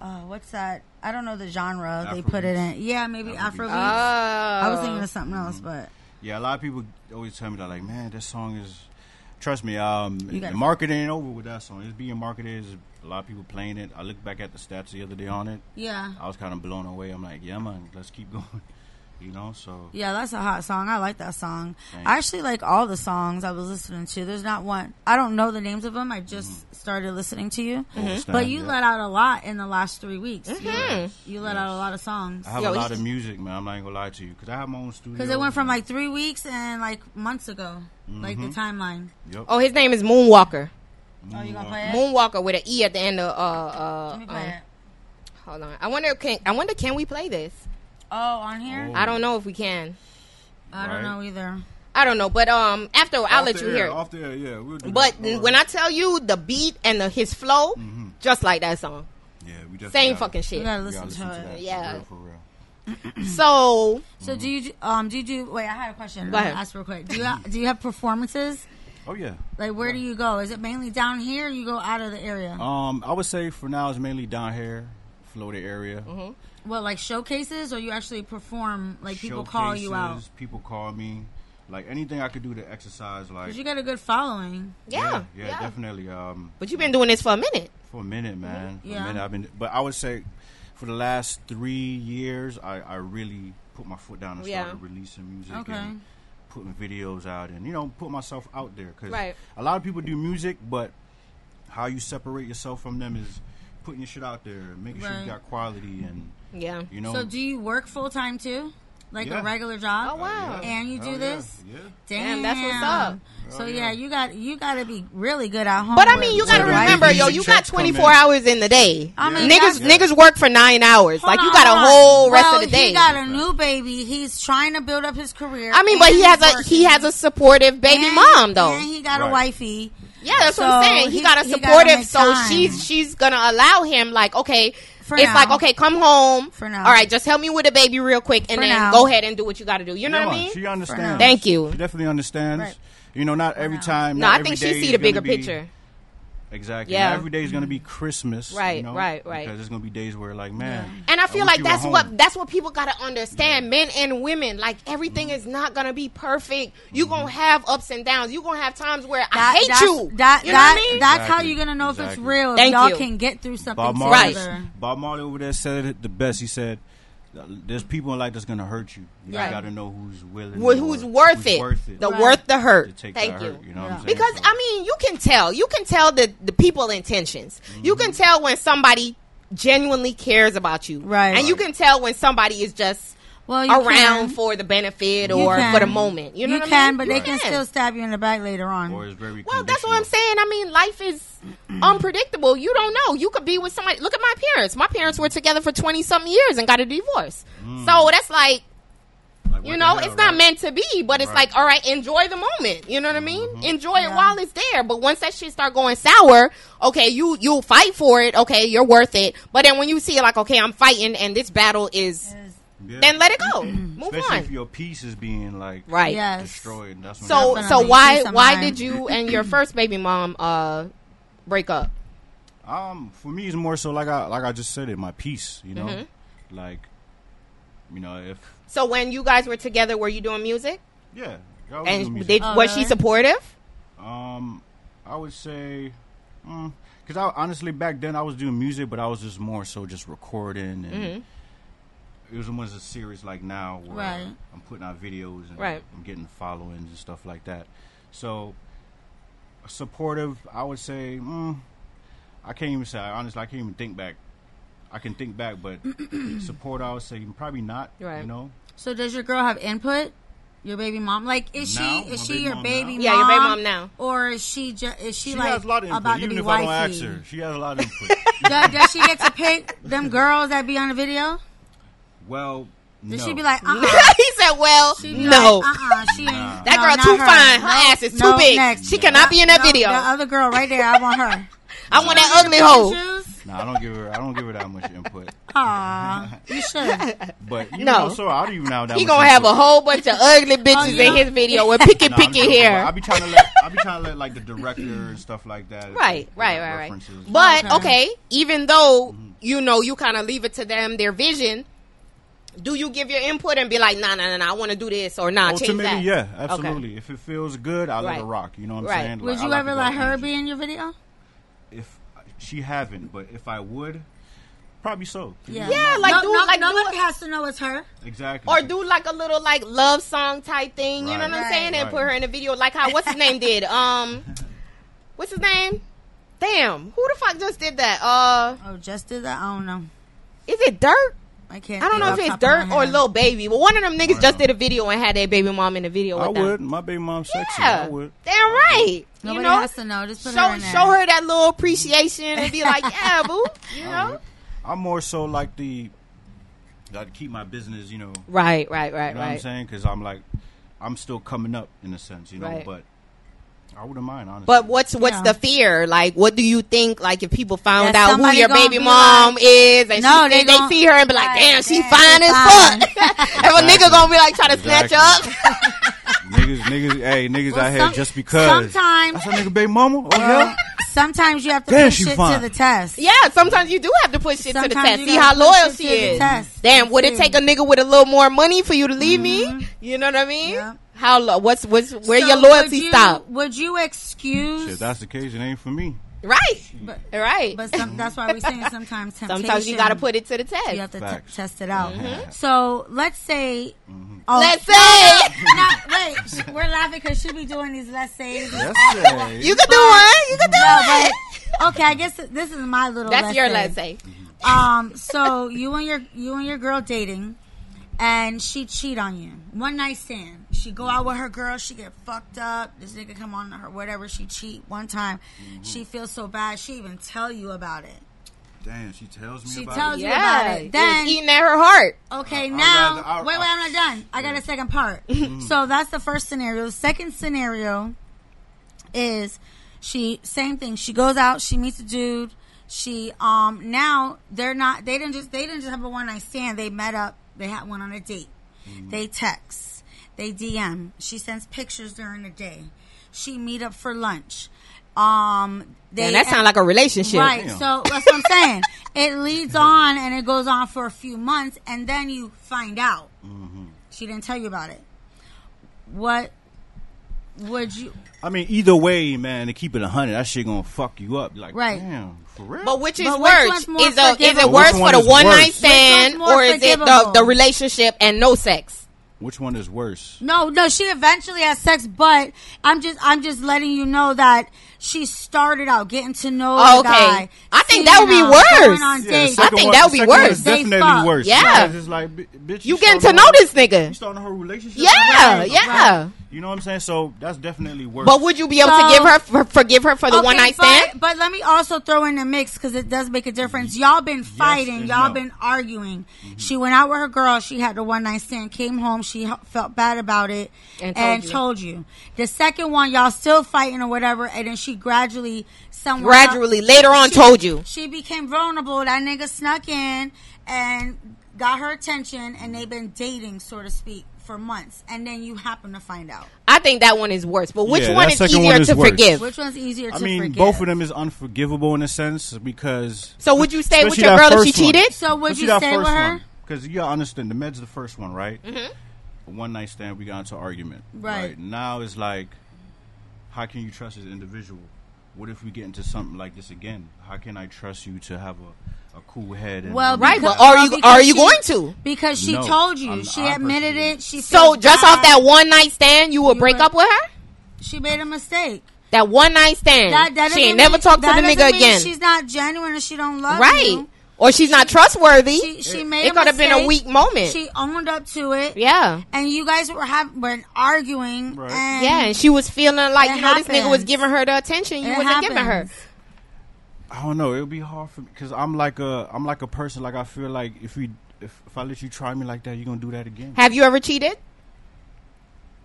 uh, what's that? I don't know the genre they put it in. Yeah, maybe Afrobeat. Afrobeat. Oh. I was thinking of something else, but Yeah, a lot of people always tell me that, like, man, this song is. Trust me, um, the market ain't over with that song. It's being marketed. There's a lot of people playing it. I looked back at the stats the other day on it. yeah, I was kind of blown away. I'm like, yeah, man, let's keep going. You know, so yeah, that's a hot song. I like that song. Thanks. I actually like all the songs I was listening to. There's not one. I don't know the names of them. I just Mm-hmm. started listening to you, Understand, but you yeah. let out a lot in the last three weeks. You- Mhm. You, let out a lot of songs. I have Yo, a lot he- of music, man. I'm not even gonna lie to you because I have my own studio. Because it went from like three weeks and like months ago, like Mm-hmm. the timeline. Yep. Oh, his name is Moonwalker. Oh, you gonna play it? Moonwalker with an e at the end of. Uh, uh, Let me play um, it. hold on. I wonder. Can I wonder? Can we play this? Oh, on here? Oh. I don't know if we can. I don't know either. I don't know, but um, after I'll let you air, hear. it. Off there, yeah. We'll do But that. All when. I tell you the beat and the, his flow, just like that song, yeah, we just same gotta- fucking You shit. gotta listen, gotta to listen it. to that. Yeah. For real, for real. So So do you um do you do wait? I had a question. Go I'm ahead. Ask real quick. Do you ha- do you have performances? Oh yeah. Like where do you go? Is it mainly down here? or You go out of the area? Um, I would say for now it's mainly down here, Florida area. Mm-hmm. What like showcases or you actually perform? Like people call you out People call me. Like anything I could do to exercise, like because you got a good following. yeah, yeah, yeah. definitely. Um, But you've been doing this for a minute. for a minute, man. For Yeah. a minute, I've been. But I would say, for the last three years, I, I really put my foot down and Yeah. started releasing music Okay. and putting videos out, and you know, put myself out there because Right. a lot of people do music, but how you separate yourself from them is putting your shit out there, making sure Right. you got quality, and Yeah. you know. So do you work full time too? Like Yeah. a regular job? Oh, wow. And you oh, do yeah. this? Yeah. Damn, Damn, that's what's up. So Oh, yeah. yeah. you got you got to be really good at home. But I mean, you gotta Right. remember, yo, you got 24 hours in the day. I mean, niggas, that's- niggas work for nine hours. like you Hold got a on. whole rest well, of the day. He got a new baby. He's trying to build up his career. I mean, but he has he's a he has a supportive baby And- mom though. And he got a wifey. Yeah, that's what I'm saying. He, he- got a he gotta supportive, so she's she's gonna allow him like, okay, For it's now. like, okay, come home. For now. All right, just help me with the baby real quick, and For then now. go ahead and do what you got to do. You know Yeah, what I mean? She understands. Thank you. She definitely understands. Right. You know, not every now. time. No, not I every think she see the gonna bigger be- picture. Exactly. Yeah. Not every day is going to be Christmas. Right, you know, right, right. Because there's going to be days where, like, man. And I feel wish like that's what that's what people gotta understand, men and women. Like everything is not gonna be perfect. You Mm-hmm. gonna have ups and downs. You're gonna have times where I hate that's- you. That, you know that, what I mean? That's how you're gonna know if it's Exactly. real. If Thank y'all you. can get through something Bob Marley, together. Bob Marley over there said it the best. He said, "There's people in life that's going to hurt you. You Right. got to know who's willing, Wh- or who's worth who's it? worth it The Right. worth the to hurt. take Thank that you. hurt. You know what Yeah. I'm? Because So- I mean, you can tell. You can tell the the people intentions. You Mm-hmm. can tell when somebody genuinely cares about you, Right. And you can tell when somebody is just Well, you around can. for the benefit or for the moment. You know what I can, mean? but You they can still stab you in the back later on. or it's very. Well, that's what I'm saying. I mean, life is unpredictable. You don't know. You could be with somebody. Look at my parents. My parents were together for twenty something years and got a divorce. Mm. So that's like Like, you know, hell, it's not right? meant to be, but it's Right. like, all right, enjoy the moment. You know what I mean? Mm-hmm. Enjoy it while it's there. But once that shit start going sour, okay, you you'll fight for it. Okay, you're worth it. But then when you see it, like, okay, I'm fighting, and this battle is, Yeah. then let it go. Move Especially if on. your piece is being like Right. Yes. destroyed. That's when So Definitely. so why why did you and your first baby mom uh break up? Um, for me, it's more so like I like I just said it, my peace. You know, Mm-hmm. like you know if So when you guys were together, were you doing music? yeah. I was doing And music. did Oh, was she supportive? Um, I would say, because I honestly back then I was doing music, but I was just more so just recording, and Mm-hmm. It was almost as serious like now, where Right. I'm putting out videos and Right. I'm getting followings and stuff like that. So supportive, I would say. Mm, I can't even say. Honestly, I can't even think back. I can think back, but support, I would say probably not. Right. You know. So does your girl have input Your baby mom, like, is Now? she is she baby your mom baby now? mom? Yeah, your baby mom now. or is she just is she, She like has a lot of input, about to even be if I don't ask wifey? her. She has a lot of input. does, does she get to pick them girls that be on the video? Well, Does no. she be like, uh he said, "Well, She no." like, uh-uh, she ain't. Nah. That no, girl not too her. fine. Her No, ass is no, too big. next. She cannot be in that No, video. The other girl right there, I want her. I want that ugly hoe. Shoes? Nah, I don't give her. I don't give her that much input. Aw, you should. But you No. know, so I don't even know that. He gonna have a whole bunch of ugly bitches yeah. in his video with picky Nah, I'm picky joking, hair. but I be trying to let. I be trying to let like the director and stuff like that. Right, put right, right, right. But Okay. okay, even though you know you kind of leave it to them, their vision. Do you give your input and be like, nah, nah, nah, nah I want to do this or nah, change that? yeah, absolutely. If it feels good, I'll let Right. it rock. You know what I'm Right. saying? Would Like, you like ever to let her energy. be in your video? If she haven't, but if I would, probably so. Yeah. Yeah, like no, do- no, like do nobody it- has to know it's her. Exactly. Or do like a little like love song type thing, you know Right. what I'm saying? And Right. put her in a video like how what's his name did? Um, what's his name? Damn, who the fuck just did that? Uh, Oh, just did that? I don't know. is it Dirt? I can't. I don't know if it's top of my Dirt or head. Lil Baby, but one of them niggas Wow. just did a video and had their baby mom in the video with I them. would. My baby mom's sexy. Yeah, I would. damn right. Nobody you know, has to know. Just put show her in there. show her that little appreciation and be like, yeah, boo. You I know, would. I'm more so like the. Got to keep my business, you know. right, right, right, right. You know what I'm saying? Because I'm like, I'm still coming up in a sense, you know. Right. But I wouldn't mind, honestly. But what's what's Yeah. the fear? Like, what do you think? Like, if people found That out who your baby mom like- is, and No, she, they they, they see her and be like, Right, "Damn, she fine as fine. fuck." if a nigga gonna be like trying to snatch Exactly. up, niggas, niggas, hey, niggas Well, out here just because. sometimes- that's a nigga baby mama. Oh yeah. sometimes you have to Damn, put she shit fine. to the test. yeah, sometimes you do have to put shit to the test. See how loyal she is. Damn, would it take a nigga with a little more money for you to leave me? Mhm. You know what I mean? Yeah. How lo- what's what's where So your would loyalty you- stop? Would you excuse? If that's the case. It ain't for me. Right, but, right. but some, that's why we're saying sometimes temptation. Sometimes you got to put it to the test. You have to t- test it out. Mm-hmm. So let's say. Oh, Let's say no, wait. We're laughing because she be doing these let's says. That's it. you could do one. You could do No, it. but okay. I guess this is my little. That's let's your say. let's say. Um, so you and your you and your girl dating, and she cheat on you. One night stand. She go out with her girl. She get fucked up. This nigga come on her whatever. She cheat one time. Mm-hmm. She feels so bad. She even tell you about it. Damn, she tells me She about tells it. you Yeah, about it. it Then was eating at her heart. Okay, I'd now rather- I- wait, wait, I- I'm not done. I got a second part. so that's the first scenario. The second scenario is she same thing. She goes out, she meets a dude. She um now they're not they didn't just they didn't just have a one night stand. They met up. They had one on a date. They text. They DM. She sends pictures during the day. She meet up for lunch. Um, they And that sounds like a relationship. Right. Damn. So that's what I'm saying. it leads on and it goes on for a few months, and then you find out Mm-hmm. she didn't tell you about it. What would you? I mean, either way, man, to keep it a hundred, that shit gonna fuck you up. Like, Right. damn, for real. But which is But which worse? one's more Is, a, is it worse Which for the one worse? night stand, or is it the, the relationship and no sex? Which one is worse? No, no. She eventually has sex, but I'm just, I'm just letting you know that she started out getting to know Oh, the okay. guy. I think that would be him, worse. Yeah, dates. I think one- that would be second one worse. is They definitely fuck. worse. Yeah. Because it's like, bitch, You getting to know a- this You nigga. starting her relationship? Yeah, Right. yeah. You know what I'm saying? So that's definitely worse. But would you be able to give her for, forgive her for the Okay, one night stand? But, let me also throw in the mix because it does make a difference. Y'all been fighting, and y'all no. been arguing. Mm-hmm. She went out with her girl. She had the one night stand. Came home. She felt bad about it And and, told told, you. you. The second one, y'all still fighting or whatever, and then she gradually, somewhere Gradually, later on, she- told you. she became vulnerable. That nigga snuck in and got her attention, and they've been dating, so to speak, for months. And then you happen to find out. I think that one is worse. But which Yeah, one is easier one is to worse. forgive? Which one's easier to I mean, forgive? both of them is unforgivable in a sense because. So would you stay with your girl if she first one. cheated? So would you that stay with her? Because you gotta understand, the med's the first one, right? Mm-hmm. One night stand, we got into argument. Right. Now it's like, how can you trust this individual? What if we get into something like this again? How can I trust you to have a, a cool head? And Well, Right, because- but are you are you she- going to? Because she No, told you. I'm- she I admitted it. She So feels just off that one night stand, you will You break would- up with her? she made a mistake. That one night stand. That, that she ain't doesn't never talked to the nigga mean again. She's not genuine and she don't love Right. you. Or she's not trustworthy. She, she made. it could have been a weak moment. She owned up to it. yeah. And you guys were have were arguing. Right. And Yeah, and she was feeling like you know this nigga was giving her the attention you It wasn't giving her. I don't know. It would be hard for me because I'm like a I'm like a person. Like I feel like if we if, if I let you try me like that, you're gonna do that again. Have you ever cheated?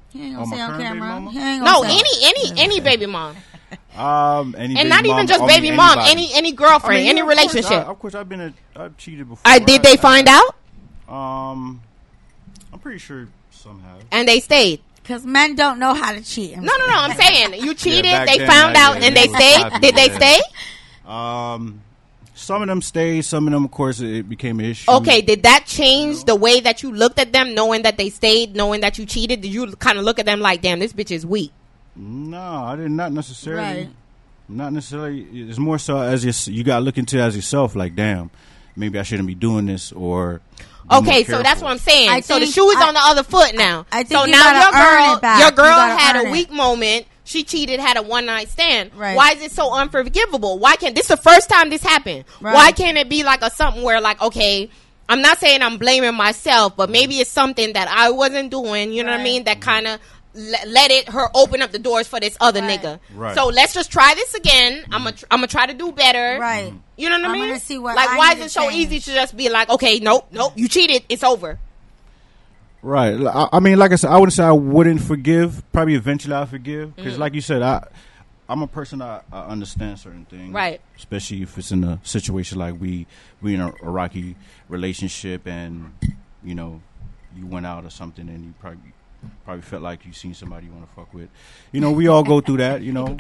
He ain't gonna my say on camera. He ain't No, say. any any any baby mom, Um, any and not even mom, just I mean, baby mom, anybody. any any girlfriend, I mean, any yeah, of course, relationship. I, of course, I've been a, I've cheated before. I did they find out Um, I'm pretty sure some have. and they stayed. Because men don't know how to cheat. No, no, no. I'm saying you cheated. back they then, found back out then, and they stayed. Did they stay? Um, some of them stayed. Some of them, of course, it became an issue. Okay. Did that change the way that you looked at them, knowing that they stayed, knowing that you cheated? Did you kind of look at them like, damn, this bitch is weak? No, I did not necessarily. Right. Not necessarily. It's more so as your, you got to look into it as yourself. Like, damn, maybe I shouldn't be doing this or. Okay, so that's what I'm saying. I so the shoe is I- on the other foot now. I think so you now gotta your earn girl, it back. your girl gotta had earn a it. weak moment. She cheated, had a one night stand. Right. Why is it so unforgivable? Why can't this the first time this happened? Right. Why can't it be like a something where like okay, I'm not saying I'm blaming myself, but maybe it's something that I wasn't doing. You know what I mean? That kind of let, let it her open up the doors for this other Right. nigga. Right. So let's just try this again. I'm gonna tr- I'm gonna try to do better. Right. You know what I I'm mean? gonna see what like I why need is it so change. easy to just be like, okay, nope, nope, you cheated, it's over. Right. I, I mean, like I said, I wouldn't say I wouldn't forgive. Probably eventually I'll forgive because, Mm-hmm. like you said, I I'm a person I, I understand certain things. Right. Especially if it's in a situation like we we in a, rocky relationship and you know you went out or something and you probably probably felt like you seen somebody you want to fuck with. You know, we all go through that. You know.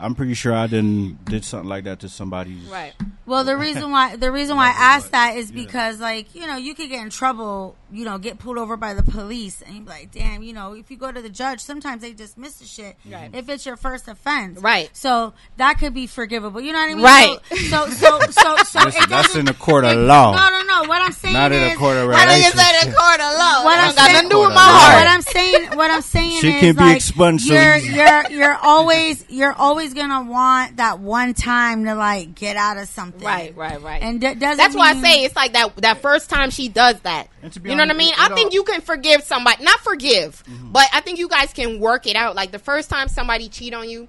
I'm pretty sure I didn't did something like that to somebody's Right. Well, the reason why the reason why I asked that is Yeah. because, like, you know, you could get in trouble, you know, get pulled over by the police, and you're like, damn, you know, if you go to the judge, sometimes they dismiss the shit Right. if it's your first offense, Right. So that could be forgivable. You know what I mean? Right. So, so, so, so, so That's- that's in the court of law. No, no, no. What I'm saying Not in is, a court of How do you relationship. say the court of law? What I'm don't got saying- to do with my Court of law. heart. what I'm saying, what I'm saying She is, can be like, expunged, You're, you- you're, you're always, you're always gonna want that one time to like get out of something, Right, right, right. And that doesn't. That's why I say it's like that that first time she does that. And to be You know what I mean? I think you can forgive somebody. Not forgive, Mm-hmm. but I think you guys can work it out. Like the first time somebody cheat on you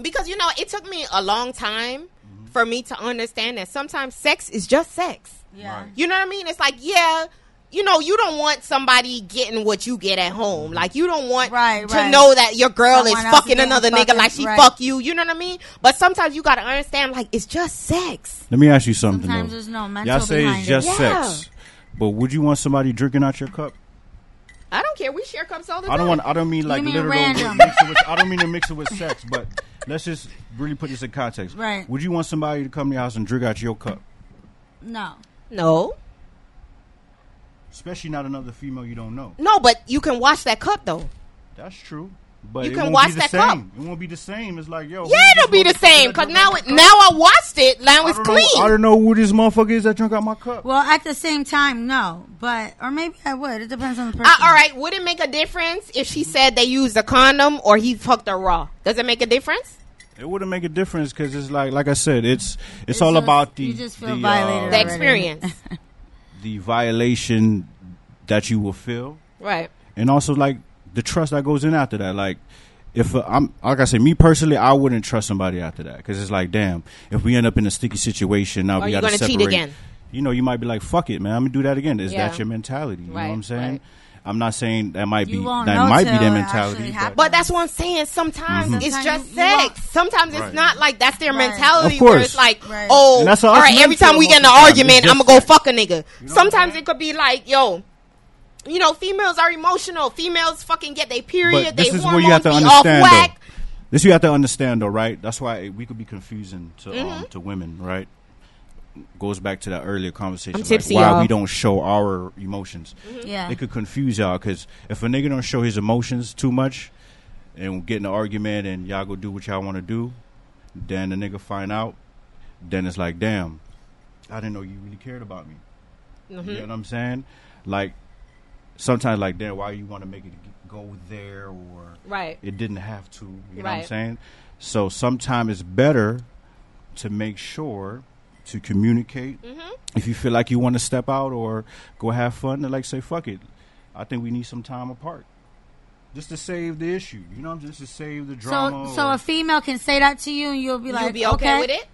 because you know, it took me a long time Mm-hmm. for me to understand that sometimes sex is just sex. Yeah. Right. You know what I mean? It's like, yeah, you know, you don't want somebody getting what you get at home. Like you don't want Right, to right. know that your girl Someone is fucking getting another nigga like she right. fuck you. You know what I mean? But sometimes you got to understand like it's just sex. Let me ask you something. Sometimes though. there's no mental Y'all say behind it's it. just Yeah. sex, but would you want somebody drinking out your cup? I don't care. We share cups all the time. I don't want. I don't mean like mean literal. random? Mix it with, I don't mean to mix it with sex, but let's just really put this in context. Right. Would you want somebody to come to your house and drink out your cup, No. No, especially not another female you don't know? no, but you can wash that cup though. That's true. But You can won't wash that same. cup. It won't be the same. It's like yo. Yeah, it'll be the same because now it now? I washed it. Now I it's don't clean. Know, I don't know who this motherfucker is that drunk out my cup. Well, at the same time, no. But or maybe I would. It depends on the person. Uh, all right, would it make a difference if she said they used a condom or he fucked her raw? Does it make a difference? It wouldn't make a difference because it's like, like I said, it's it's, It's all just- about the you just feel the, violated uh, The experience, the violation that you will feel, right? and also like the trust that goes in after that. Like, if uh, I'm like I said, me personally, I wouldn't trust somebody after that because it's like, damn, if we end up in a sticky situation, now Are we you got to gonna cheat again? You know, you might be like, fuck it, man, I'm gonna do that again. Is Yeah. that your mentality? You know what I'm saying? right. I'm not saying that might You be that might be their mentality, but. But that's what I'm saying. Sometimes Mhm. it's just you- you sex. won't- Sometimes it's Right. not like that's their Right. mentality. Of Where course. it's like, Right. oh, And that's how all us right. men Every time we get in an argument, I'm gonna go fuck a nigga. know Sometimes it could be like, yo. You know, females are emotional. Females fucking get their period. But this they is where you have to hormones be understand, off whack. though. This you have to understand, though, right? That's why we could be confusing to Mm-hmm. um, to women, right? Goes back to that earlier conversation. I'm like, tipsy, why y'all. we don't show our emotions. Yeah. It could confuse y'all because if a nigga don't show his emotions too much, and get in an argument, and y'all go do what y'all want to do, then the nigga find out, then it's like, damn, I didn't know you really cared about me. Mm-hmm. You know what I'm saying? Like sometimes, like, damn, why you want to make it go there or Right. it didn't have to. You know what I'm saying? So sometimes it's better to make sure to communicate. Mm-hmm. If you feel like you want to step out or go have fun, then like say fuck it. I think we need some time apart. Just to save the issue, you know, I'm just to save the drama. So, so a female can say that to you, and you'll be like, You'll be okay, with it?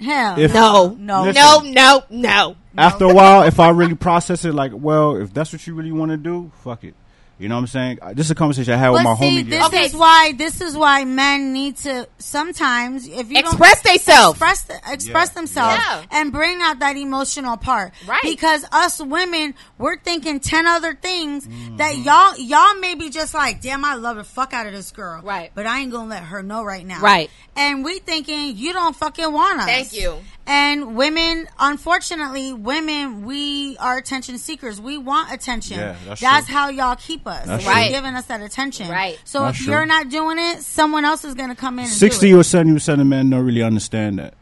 Hell, If- No, No. Listen. no, no, no. after a while, if I really process it, like, well, if that's what you really want to do, fuck it. You know what I'm saying? This is a conversation I had with my see, homie. this Okay. is why this is why men need to sometimes if you Express themselves. express th- express Yeah. themselves Yeah. and bring out that emotional part. Right. Because us women, we're thinking ten other things that Mm-hmm. y'all y'all may be just like, damn, I love the fuck out of this girl. Right. But I ain't gonna let her know right now. Right. And we thinking you don't fucking want us. Thank you. And women, unfortunately, women, we are attention seekers. We want attention. Yeah, that's that's true. how y'all keep us. That's You're true. giving us that attention. Right. So That's if true. you're not doing it, someone else is going to come in. And Sixty do it. or seventy percent of men don't really understand that.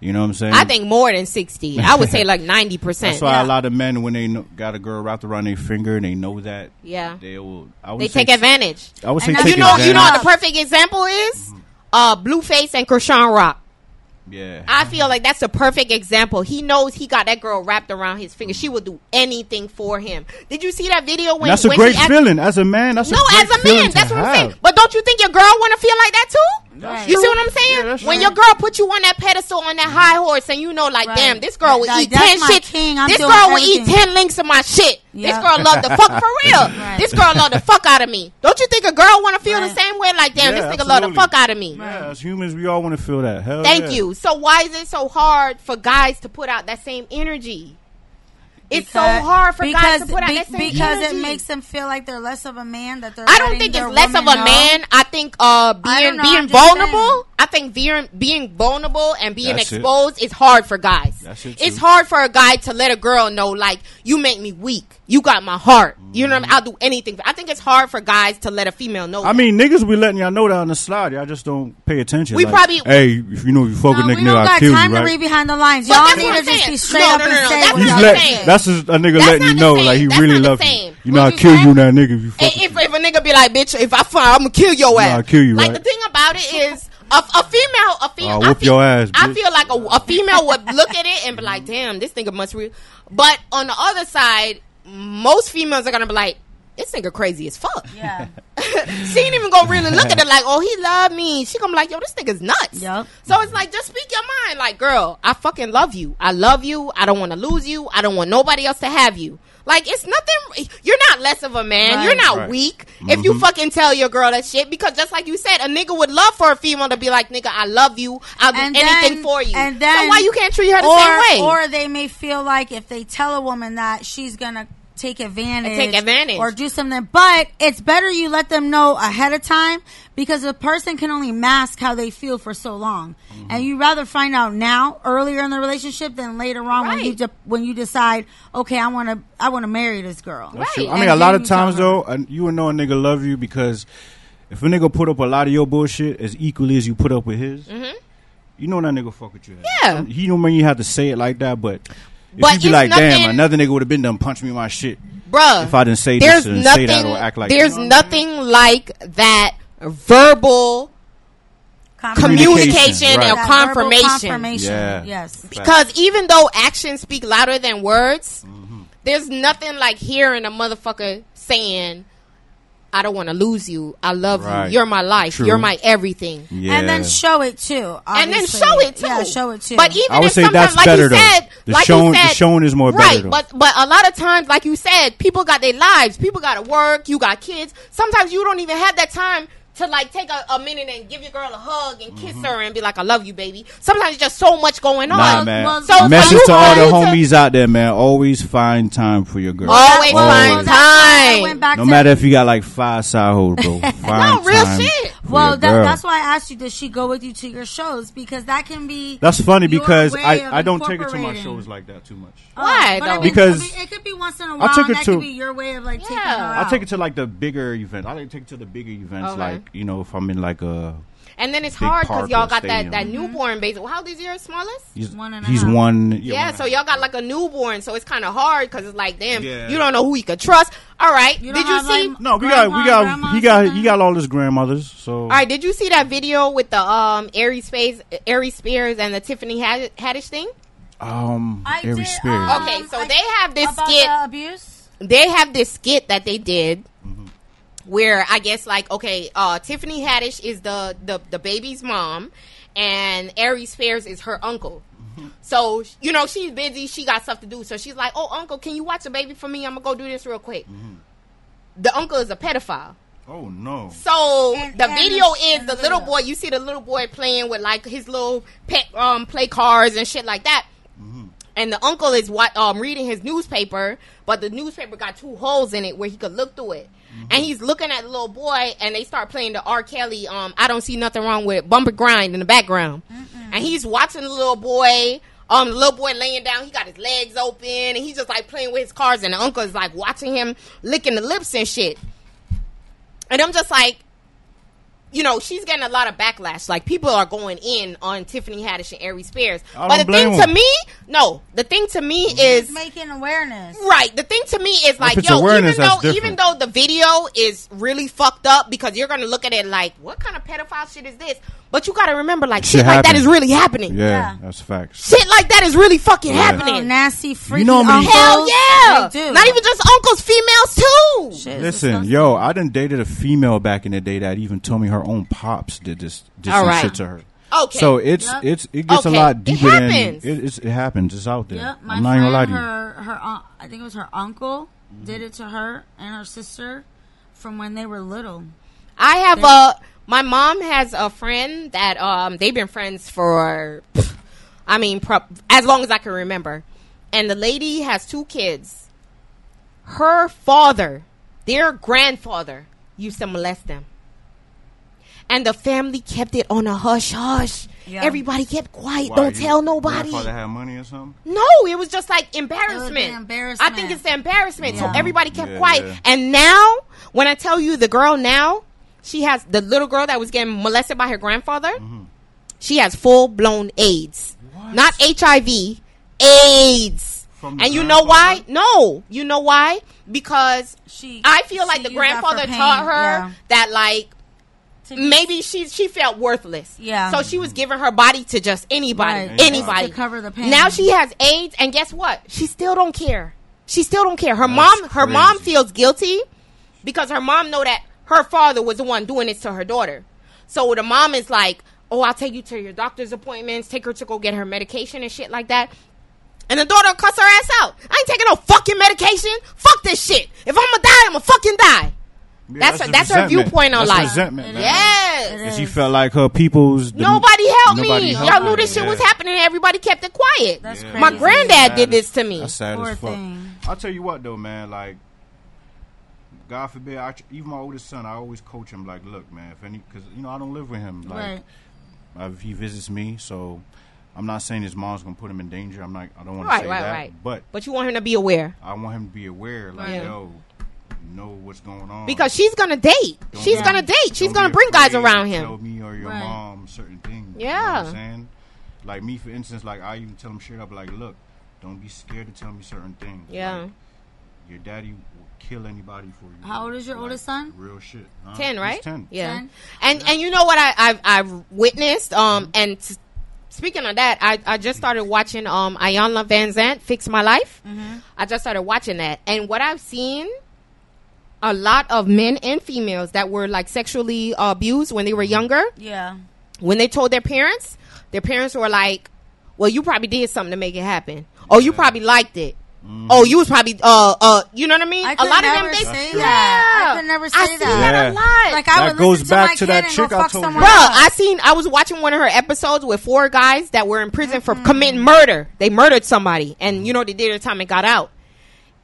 You know what I'm saying? I think more than 60. I would say like 90%. that's why Yeah. a lot of men, when they know, got a girl wrapped around their finger and they know that, Yeah. they will. I would They say take advantage. I would say And that's- take You know, you know what the perfect example is? Uh, Blueface and Chrisean Rock. Yeah. I feel like that's a perfect example. He knows he got that girl wrapped around his finger. She would do anything for him. Did you see that video when that's a when great he act- feeling as a man. That's No, a great as a man, that's to what I'm saying. But don't you think your girl want to feel like that too? Right. You see what I'm saying? Yeah, when true. your girl put you on that pedestal on that high horse, and you know, like, Right. damn, this girl will Like, eat ten my shit. this girl will eat ten links of my shit. This girl love the fuck for real. Right. This girl love the fuck out of me. Don't you think a girl want to feel Right. the same way? Like, damn, Yeah, this nigga love the fuck out of me. Yeah, as humans, we all want to feel that. Hell Thank yeah. you. So why is it so hard for guys to put out that same energy? It's so hard for because, guys to put out be- that same because energy. it makes them feel like they're less of a man. That they're. I don't think it's less of a know. man. I think uh, being know, being vulnerable. saying. I think being being vulnerable and being That's exposed is hard for guys. That's it, it's hard for a guy to let a girl know, like, you make me weak. You got my heart. You know what I mean? Mm-hmm. I'll do anything. I think it's hard for guys to let a female know. I that. mean, niggas be letting y'all know that on the slide. Y'all just don't pay attention. We Like, probably- hey, if you know if you fuck No, with we nigga, don't I'll got kill time to read behind the lines. But Y'all need to just be straight No, up no, and no, no, say that's what He's not y'all the let, that's just a nigga That's letting you know, same. like he That's really not the love you. You know, I you kill you, now, nigga. If you fuck if, if if a nigga be like, bitch, if I find, I'm gonna kill your Nah, ass. I'll kill you, Like the thing about it is, a, a female, a female, I'll I feel, your ass, I feel like a, a female would look at it and be like, damn, this nigga must real. But on the other side, most females are gonna be like, this nigga crazy as fuck. Yeah. she ain't even gonna really look at it like, oh, he love me. She gonna be like, yo, this nigga's nuts. Yup. So it's like, just speak your mind. Like, girl, I fucking love you. I love you. I don't want to lose you. I don't want nobody else to have you. Like, it's nothing. You're not less of a man. Right. You're not Right. weak if you Mhm. fucking tell your girl that shit. Because just like you said, a nigga would love for a female to be like, nigga, I love you. I'll do And anything then- for you. and then- so why you can't treat her the or, same way? Or they may feel like if they tell a woman that she's gonna take advantage, Take advantage. or do something. But it's better you let them know ahead of time because a person can only mask how they feel for so long, Mm-hmm. and you rather find out now, earlier in the relationship, than later on when you de- when you decide, okay, I want to I want to marry this girl. That's true. Right. I mean, And a lot of times though, you will know a nigga love you because if a nigga put up a lot of your bullshit as equally as you put up with his, you know that nigga fuck with you. Yeah. he don't mean you have to say it like that, but. If But you be it's like, damn, another nigga would have been done punch me my shit. Bruh. If I didn't say this and nothing, say that or act like There's you know what I'm nothing like that verbal communication Right. and That confirmation. confirmation. Yeah. Yes. Because even though actions speak louder than words, Mm-hmm. there's nothing like hearing a motherfucker saying, I don't want to lose you. I love Right. you. You're my life. True. You're my everything. Yeah. And then show it too. And then show it too. Yeah, show it too. But even I would if say sometimes, that's like better, you though. said, The like showing- you the showing is more better, right? though. But but a lot of times, like you said, people got their lives. People got to work. You got kids. Sometimes you don't even have that time to like take a, a minute and give your girl a hug and kiss mm-hmm. her and be like, "I love you, baby." Sometimes it's just so much going on. Nah, man. well, So Message to all the guys to- homies out there, man. Always find time for your girl. Always Well, find Always. that's why I time. no matter if you got like five side hoes, bro. Find No, real time shit. Well, that, that's why I asked you. Does she go with you to your shows? Because that can be. That's funny because I, I don't take it to my shows like that too much. Oh, Why, but I though? mean, Because I mean, it could be once in a while. I took and it that to- could be your way of like taking her out. I take it to like the bigger events. I like to take it to the bigger events, Okay. like you know, if I'm in like a and then it's hard because y'all got that stadium. that newborn baby. Well, How old is your smallest? He's One and a he's half. one. Yeah, one so y'all got like a newborn, so it's kind of hard because it's like, damn, Yeah. you don't know who you could trust. All right, You did you see? like, No, we got we got he got he got all his grandmothers. So all right, did you see that video with the um Aries Spears, Aries Spears and the Tiffany Had- Haddish thing? um, I every did, spirit. um, Okay, so I- they have this about skit. the abuse. they have this skit that they did. Where I guess like okay, uh, Tiffany Haddish is the, the the baby's mom, and Aries Spears is her uncle. Mm-hmm. So you know she's busy, she got stuff to do. So she's like, "Oh, uncle, can you watch the baby for me? I'm gonna go do this real quick." Mm-hmm. The uncle is a pedophile. Oh no! So And- the and video is the the little boy. You see the little boy playing with like his little pet um play cards and shit like that. And the uncle is what um reading his newspaper, but the newspaper got two holes in it where he could look through it. And he's looking at the little boy, and they start playing the R. Kelly. Um, I don't see nothing wrong with bumper grind in the background, and he's watching the little boy. Um, the little boy laying down, he got his legs open, and he's just like playing with his cars, and the uncle is like watching him licking the lips and shit. And I'm just like, you know, she's getting a lot of backlash. Like people are going in on Tiffany Haddish and Aries Spears. I But don't the thing blame to 'em. me, no, the thing to me is making awareness. right. The thing to me is like, yo, even though even though the video is really fucked up because you're gonna look at it like, what kind of pedophile shit is this? But you gotta remember, like, shit, Shit like that happens. is really happening. Yeah, Yeah. that's facts. Shit like that is really fucking Yeah. Oh, happening. nasty, freaky know how many- oh, uncles. Hell yeah! They do. Not even just uncles, females too. Shit Listen, yo, I done dated a female back in the day that even told me her own pops did this, did All some right. shit to her. Okay. So it's Yep. it's it gets Okay. a lot It deeper than it, it's, it happens. It's out there. Yep, my I'm not friend, gonna lie to you. her, her, un- I think it was her uncle did it to her and her sister from when they were little. I have a my mom has a friend that um they've been friends for I mean pro- as long as I can remember. And the lady has two kids. Her father, their grandfather used to molest them. And the family kept it on a hush hush. Yeah. Everybody kept quiet. Why, Don't you- tell nobody. Grandfather had money or something. No, it was just like embarrassment. embarrassment. I think it's the embarrassment. So everybody kept Yeah, quiet. yeah. And now, when I tell you the girl now, she has the little girl that was getting molested by her grandfather. Mm-hmm. She has full blown AIDS, What? not HIV, AIDS. And you know why? No, you know why? Because She, I feel like the used that for grandfather taught her yeah. that like maybe she she felt worthless. Yeah. So she was giving her body to just anybody, Right. anybody To cover the pain. Now she has AIDS, and guess what? She still don't care. She still don't care. Her That's mom, her mom feels guilty because her mom know that her father was the one doing this to her daughter. So the mom is like, "Oh, I'll take you to your doctor's appointments. Take her to go get her medication and shit like that." And the daughter cuss her ass out. I ain't taking no fucking medication. Fuck this shit. If I'm gonna die, I'm gonna fucking die. Yeah, That's her- that's her viewpoint on That's life. Resentment, man. Yes. And she felt like her people's the- Nobody helped nobody me. helped Y'all knew her. this shit was happening everybody kept it quiet. That's Yeah. crazy. My granddad Sad did this to me. That's sad Poor as fuck. thing. I'll tell you what though, man. Like, God forbid, I, even my oldest son, I always coach him. Like, look, man, if any, because you know I don't live with him. Like, Right. uh, if he visits me, so I'm not saying his mom's gonna put him in danger. I'm not. I don't want to Right, say right, that. right. But But you want him to be aware I want him to be aware. Like, Right. yo, know what's going on. because she's gonna date. Don't She's be- gonna date. She's gonna bring guys around to him. Tell me or your Right. mom certain things. You know Yeah. what I'm saying? Like me, for instance, like I even tell him straight up, like, look, don't be scared to tell me certain things. Yeah. Like, your daddy kill anybody for you. How old is your Like, oldest son? Real shit. huh? Ten, He's right? Ten. Yeah. 10? And and you know what I, I've I've witnessed. Um, and t- speaking of that, I I just started watching um Iyanla Vanzant Fix My Life. I just started watching that, and what I've seen. A lot of men and females that were like sexually abused when they were younger, Yeah. when they told their parents, their parents were like, "Well, you probably did something to make it happen. Oh, you probably liked it. Oh, you was probably uh uh, you know what I mean? I a lot of them they say yeah. that. I could never say I see that. that a lot. Like I That would goes back to, to my that kid chick and go I fuck told you. someone Bro. I seen I was watching one of her episodes with four guys that were in prison for committing murder. They murdered somebody, and you know what they did their time and got out.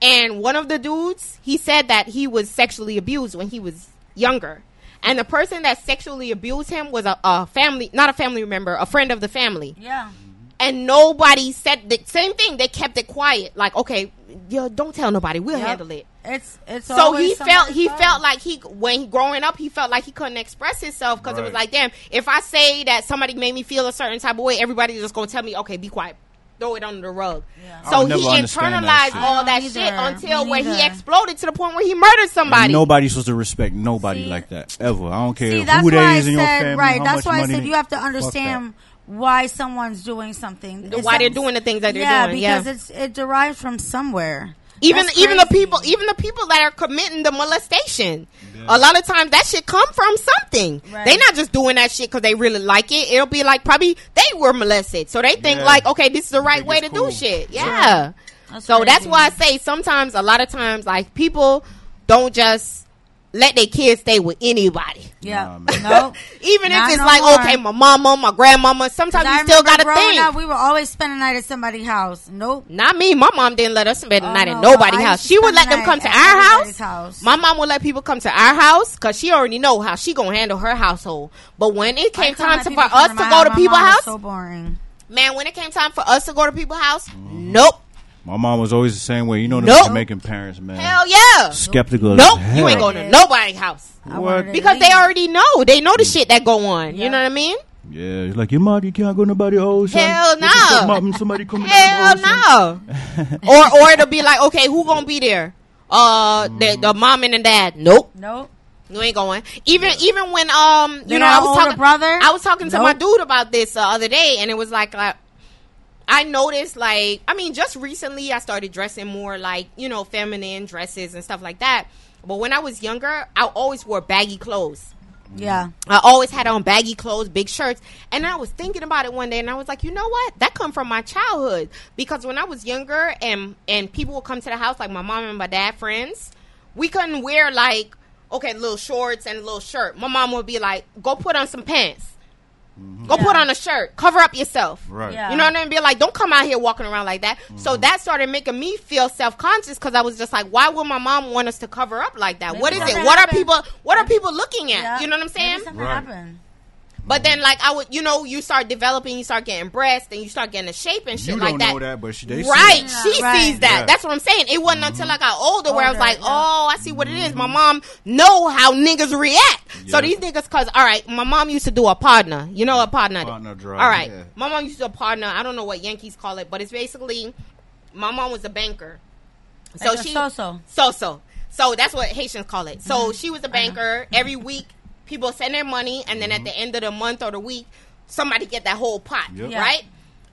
And one of the dudes, he said that he was sexually abused when he was younger. And the person that sexually abused him was a, a family, not a family member, a friend of the family. yeah. And nobody said the same thing. They kept it quiet. Like, okay, yo, don't tell nobody. We'll Yep. handle it. It's it's So he felt he fault. felt like he when he growing up he felt like he couldn't express himself because it was like damn if I say that somebody made me feel a certain type of way everybody's just gonna tell me okay be quiet throw it under the rug Yeah. So he understand that internalized all that don't shit until Me when he exploded to the point where he murdered somebody Nobody's supposed to respect nobody See- like that ever. I don't care See, that's who why I they is in your said family. right. how That's much why I money said you have to Fuck that. understand why someone's doing something. It's why they're doing the things that they're yeah, doing yeah. because it's it derives from somewhere. even That's even the people even the people that are committing the molestation. Yeah. a lot of times that shit come from something. Right. they not just doing that shit because they really like it. It'll be like probably they were molested. So they think Yeah. like okay this is the right way to it's do shit. Yeah. That's so that's why i say sometimes a lot of times like people don't just let their kids stay with anybody Yeah. Nah, man. no. even if it's no like more. okay my mama my grandmama sometimes I you still gotta growing think Up, we would always spend the night at somebody's house. Nope. not me. My mom didn't let us spend the Oh, night no, at nobody's I used house. She would let the them come to our house. house. My mom would let people come to our house because she already know how she gonna handle her household. But when it came time to, for us to go to people's house, So boring. man, when it came time for us to go to people's house, Mm-hmm. nope, My mom was always the same way. You know, them Nope. Jamaican parents, man. hell yeah, Skeptical. as nope, hell. you ain't going to nobody's house What? because they already know. They know the shit that go on. You know what I mean? Yeah, it's like your mom, you can't go to nobody's house. Hell What no. fuck, mom, Somebody come to Hell them house, no. or or it'll be like, okay, who gonna be there? Uh, the, the mom and the dad. Nope. Nope. You ain't going. Even even when um you They know I was talking brother? I was talking to my dude about this the other day, and it was like uh, I noticed like I mean just recently I started dressing more like you know feminine dresses and stuff like that. But when I was younger, I always wore baggy clothes. Yeah. I always had on baggy clothes, big shirts, and I was thinking about it one day, and I was like, you know what? That come from my childhood because when I was younger, and and people would come to the house, like my mom and my dad friends, we couldn't wear like okay, little shorts and a little shirt. My mom would be like, go put on some pants, go put on a shirt, cover up yourself. Right. Yeah. You know what I mean? Be like, don't come out here walking around like that. Mm-hmm. So that started making me feel self conscious because I was just like, why would my mom want us to cover up like that? Maybe what is it? something What are people? What are people looking at? Yeah. You know what I'm saying? Maybe something Right. happened. But then, like I would, you know, you start developing, you start getting breasts, and you start getting a shape and shit You like don't that. know that, but she, they see right? it. She right. sees that. Yeah. That's what I'm saying. It wasn't until I got older where I was like, yeah. oh, I see what it is. My mom know how niggas react. So these niggas, cause all right, my mom used to do a partner. You know a partner? Partner drive, all right, yeah. my mom used to do a partner. I don't know what Yankees call it, but it's basically my mom was a banker. So Like she so-so. so so. So that's what Haitians call it. So Mm-hmm. she was a banker. Every week, people send their money, and then at mm-hmm. the end of the month or the week, somebody get that whole pot, Yep. Yeah. right?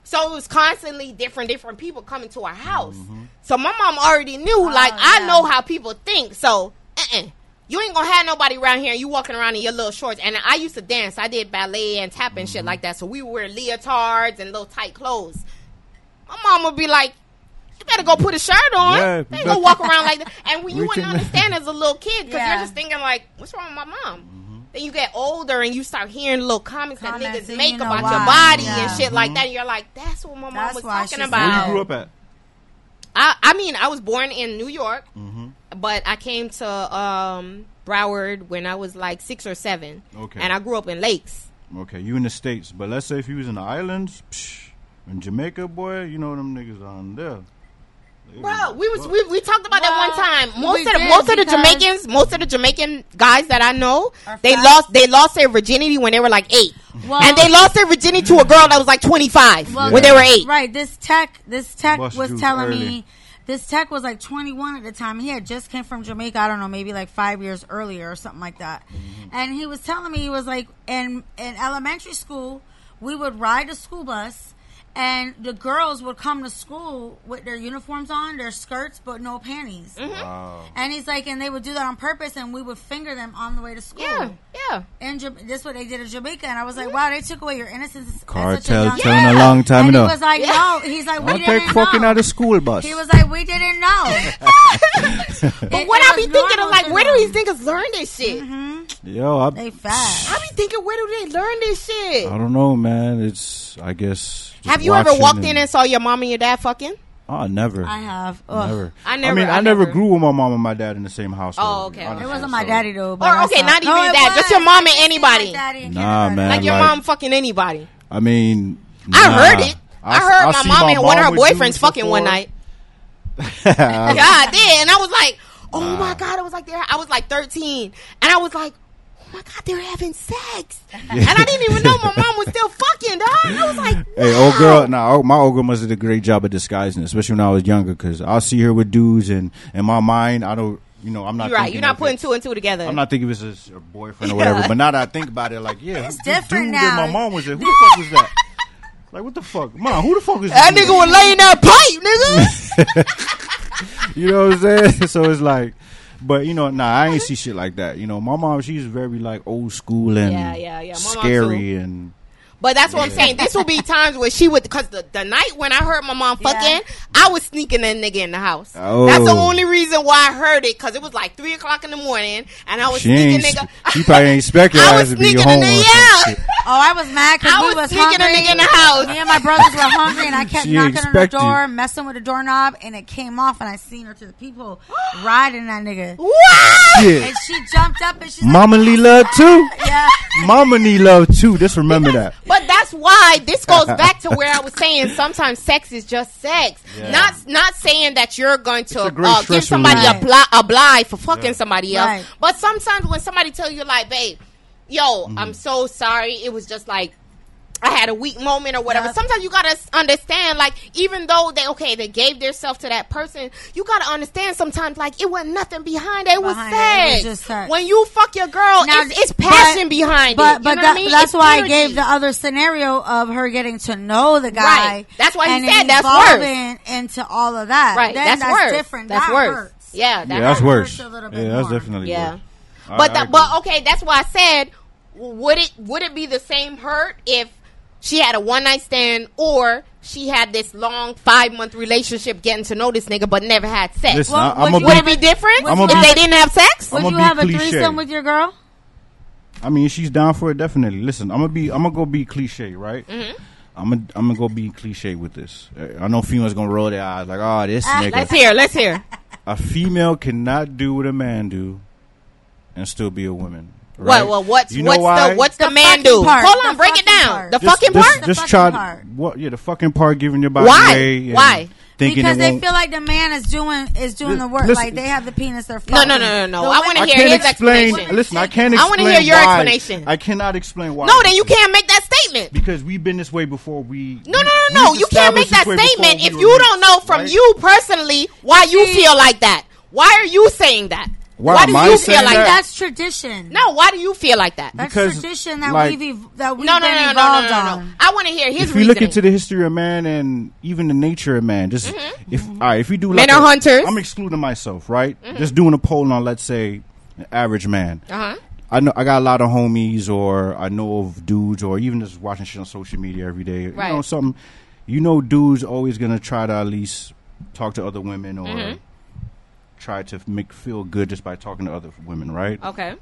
So it was constantly different, different people coming to our house. Mm-hmm. So my mom already knew, oh, like, I Oh, yeah. know how people think. So, uh-uh. You ain't gonna have nobody around here. and You walking around in your little shorts. And I used to dance. I did ballet and tap and shit mm-hmm. like that. So we would wear leotards and little tight clothes. My mom would be like, "You better go put a shirt on. Yeah, you you ain't gonna walk around like that." And when you wouldn't understand as a little kid because Yeah. you're just thinking like, "What's wrong with my mom?" Mm-hmm. Then you get older and you start hearing little comments, Comments that niggas make you know about why. your body Yeah. and shit like that. And you're like, "That's what my mom That's was talking about." Where you grew up at? I, I mean, I was born in New York, Mm-hmm. but I came to um, Broward when I was like six or seven. Okay. And I grew up in Lakes. Okay, you in the states, but let's say if you was in the islands, psh, in Jamaica, boy, you know them niggas on there. They Bro, we was we, we talked about that one time. Most of the most of the Jamaicans, most of the Jamaican guys that I know, they fat. lost they lost their virginity when they were like eight, Well- and they lost their virginity to a girl that was like twenty five Well, when they were eight. Right. This tech, this tech Bust was telling early. me. This tech was like 21 at the time. He had just came from Jamaica. I don't know, maybe like five years earlier or something like that. Mm-hmm. And he was telling me he was like in in elementary school, we would ride a school bus, and the girls would come to school with their uniforms on, their skirts, but no panties. Mm-hmm. Wow. And he's like, and they would do that on purpose, and we would finger them on the way to school. Yeah, yeah. And Ja- this is what they did in Jamaica, and I was like, wow, they took away your innocence. at such a Cartel young telling age. a long time and ago. he was like, Yeah. no. He's like, we I'll didn't take fucking know. out of school bus. He was like, we didn't know. But what I be thinking of like, where do these niggas learn this shit? Yo, I, They fast. I be thinking, where do they learn this shit? I don't know, man. It's I guess. just Have you ever walked in and saw your mom and your dad fucking? Oh, never. I have. Ugh. Never. I never- I mean, I I, never never- grew with my mom and my dad in the same household. Oh, okay. honestly, It wasn't my so- daddy though. But Or, okay, not even No, your dad, just your mom and anybody. my Nah, Canada. man. Like your like- mom fucking anybody. I mean, I nah. heard I heard my see mom and one of her boyfriends fucking one night. God did, and I was like, Oh my god, I was like they're I was like 13 and I was like my god, they're having sex, and I didn't even know my mom was still fucking. Dog, I was like, Hey, old wow. girl. Nah, my old girl must have did a great job of disguising, it, especially when I was younger. Because I'll see her with dudes, and in my mind, I don't. You know, I'm not. You're right. You're not putting it- two and two together. I'm not thinking it was a boyfriend or whatever. But now that I think about it, like, yeah, It's different dude now. that my mom was there. Who the fuck was that? Like, what the fuck, mom? Who the fuck is that this nigga was laying that pipe, nigga. You know what I'm saying? so it's like, but you know, nah, I ain't see shit like that. You know, my mom, she's very like old school and Yeah, yeah, yeah. My scary and But that's what I'm saying. This will be times where she would, because the, the night when I heard my mom Yeah. fucking, I was sneaking that nigga in the house. Oh. That's the oh. only reason why I heard it, because it was like 3 o'clock in the morning, and I was she sneaking ain't. nigga. She probably ain't expect your I ass was to be sneaking home in or the, yeah. Oh, I was mad because I we was was sneaking a nigga in the house. Me and my brothers were hungry, and I kept She knocking on the door, messing with the doorknob, and it came off, and I seen her to the people riding that nigga. What? Yeah. And she jumped up and she's Mama like, need love too. yeah. Mama need love too. Just remember that. But that's why this goes back to where I was saying sometimes sex is just sex. Yeah. Not not saying that you're going to uh, give stress somebody a, reliever. bli- a blind for fucking Yeah. somebody else. Right. But sometimes when somebody tell you like, babe, yo, Mm-hmm. I'm so sorry. It was just like I had a weak moment or whatever. Yep. Sometimes you gotta understand, like, even though they okay, they gave themselves to that person, you gotta understand sometimes, like, it wasn't nothing behind it. It was Behind it, it was sex. just sex. When you fuck your girl, Now, it's, it's passion but- behind but, it. You But know that, what I mean? that's It's why I gave the other scenario of her getting to know the guy. Right. That's why he and said it that's worse. into all of that. Right, Then that's, that's, worse. different. That's that worse. hurts. Yeah, that Yeah, that's hurts. worse. a little Yeah, bit that's more. definitely Yeah, worse. I- but I that, agree. but okay, that's why I said, would it would it be the same hurt if she had a one night stand or she had this long five month relationship getting to know this nigga but never had sex? Listen, Well, I, I'm would gonna would it be different I'ma if be- they didn't have sex? Would I'ma you be have a cliche. threesome with your girl? I mean, she's down for it. Definitely. Listen, I'm gonna be. I'm gonna go be cliche, right? Mm-hmm. I'm gonna. I'm gonna go be cliche with this. Uh, I know females gonna roll their eyes like, "Oh, this Ah, nigga." Let's hear. Let's hear. a female cannot do what a man do, and still be a woman. What? Right? Well, what's You know what's why? the what's the, The man fucking do? part. Hold on, The break it down. part. The Just- fucking just, part. The Just fucking try. part. What? Yeah, the fucking part giving your body Why? away. and Why? Thinking because they feel like the man is doing is doing Li- the work. listen- like they have the penis. They're No, fucking. no, no, no, no. The I wanna hear can't his explain. explanation. Listen, I can't I explain. wanna hear your why. explanation. I cannot explain why. No, then you can't make that statement. because we've been this way before. We No, no, no, no. You can't make that this way before statement if were you don't know from right? you personally why you feel like that. Why are you saying that? Why do you feel like that? that? That's tradition. No, why do you feel like that? that's because, tradition that like- we've ev- that we've No, no, been no, no, no, no, no, no. I want to hear his if you look into the history of man and even the nature of man, just if all right, if you do Mm-hmm. Men like are a- hunters. Mm-hmm. I'm excluding myself, right? Just doing a poll on, let's say, an average man. uh-huh. I know I got a lot of homies, or I know of dudes, or even just watching shit on social media every day. Right. You know something. You know, dudes always gonna try to at least talk to other women or Mm-hmm. Try to make feel good just by talking to other women, right? Okay.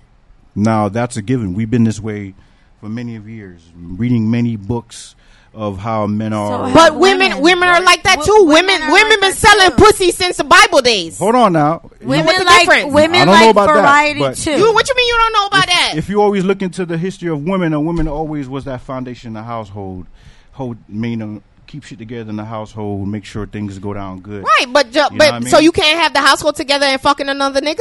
Now that's a given. We've been this way for many of years, reading many books of how men are. So- But Women, women, women are like that Wo- too. women Women, women like been selling too. pussy since the Bible days. Hold on now. Women what's the like difference? women I don't know like about that, variety but- too. You, what you mean you don't know about that? if you always look into the history of women, a woman always was that foundation in the household, hold, mean, uh, keep shit together in the household, make sure things go down good. right, but ju- but I mean? so you can't have the household together and fucking another nigga?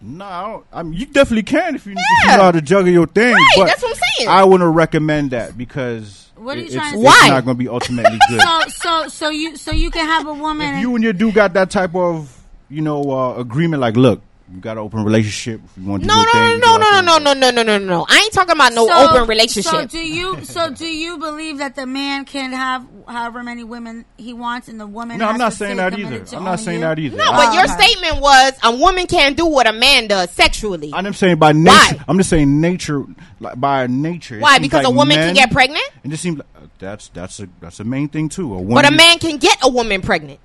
No, I, don't, I mean you definitely can if you, if Yeah. you know how to juggle your thing. Right, but that's what I'm saying. I wouldn't recommend that because What are you it- trying it's, to it's say? not going to be ultimately good. so so so you so you can have a woman. if you and your dude got that type of you know uh, agreement, like, look, you got an open relationship. If you want to No, do no, thing, no, no, no, no, no, no, no, no, no, no. I ain't talking about no so- open relationship. So do you? So do you believe that the man can have however many women he wants, and the woman? No, I'm not to saying that either. I'm not saying you? that either. no, I- but your okay. statement was a woman can't do what a man does sexually. I'm saying by nature. Why? I'm just saying nature, like by nature. Why? Because like a woman men- can get pregnant, And It just seems like uh, that's that's a that's a main thing too. A woman, but a man can get a woman pregnant.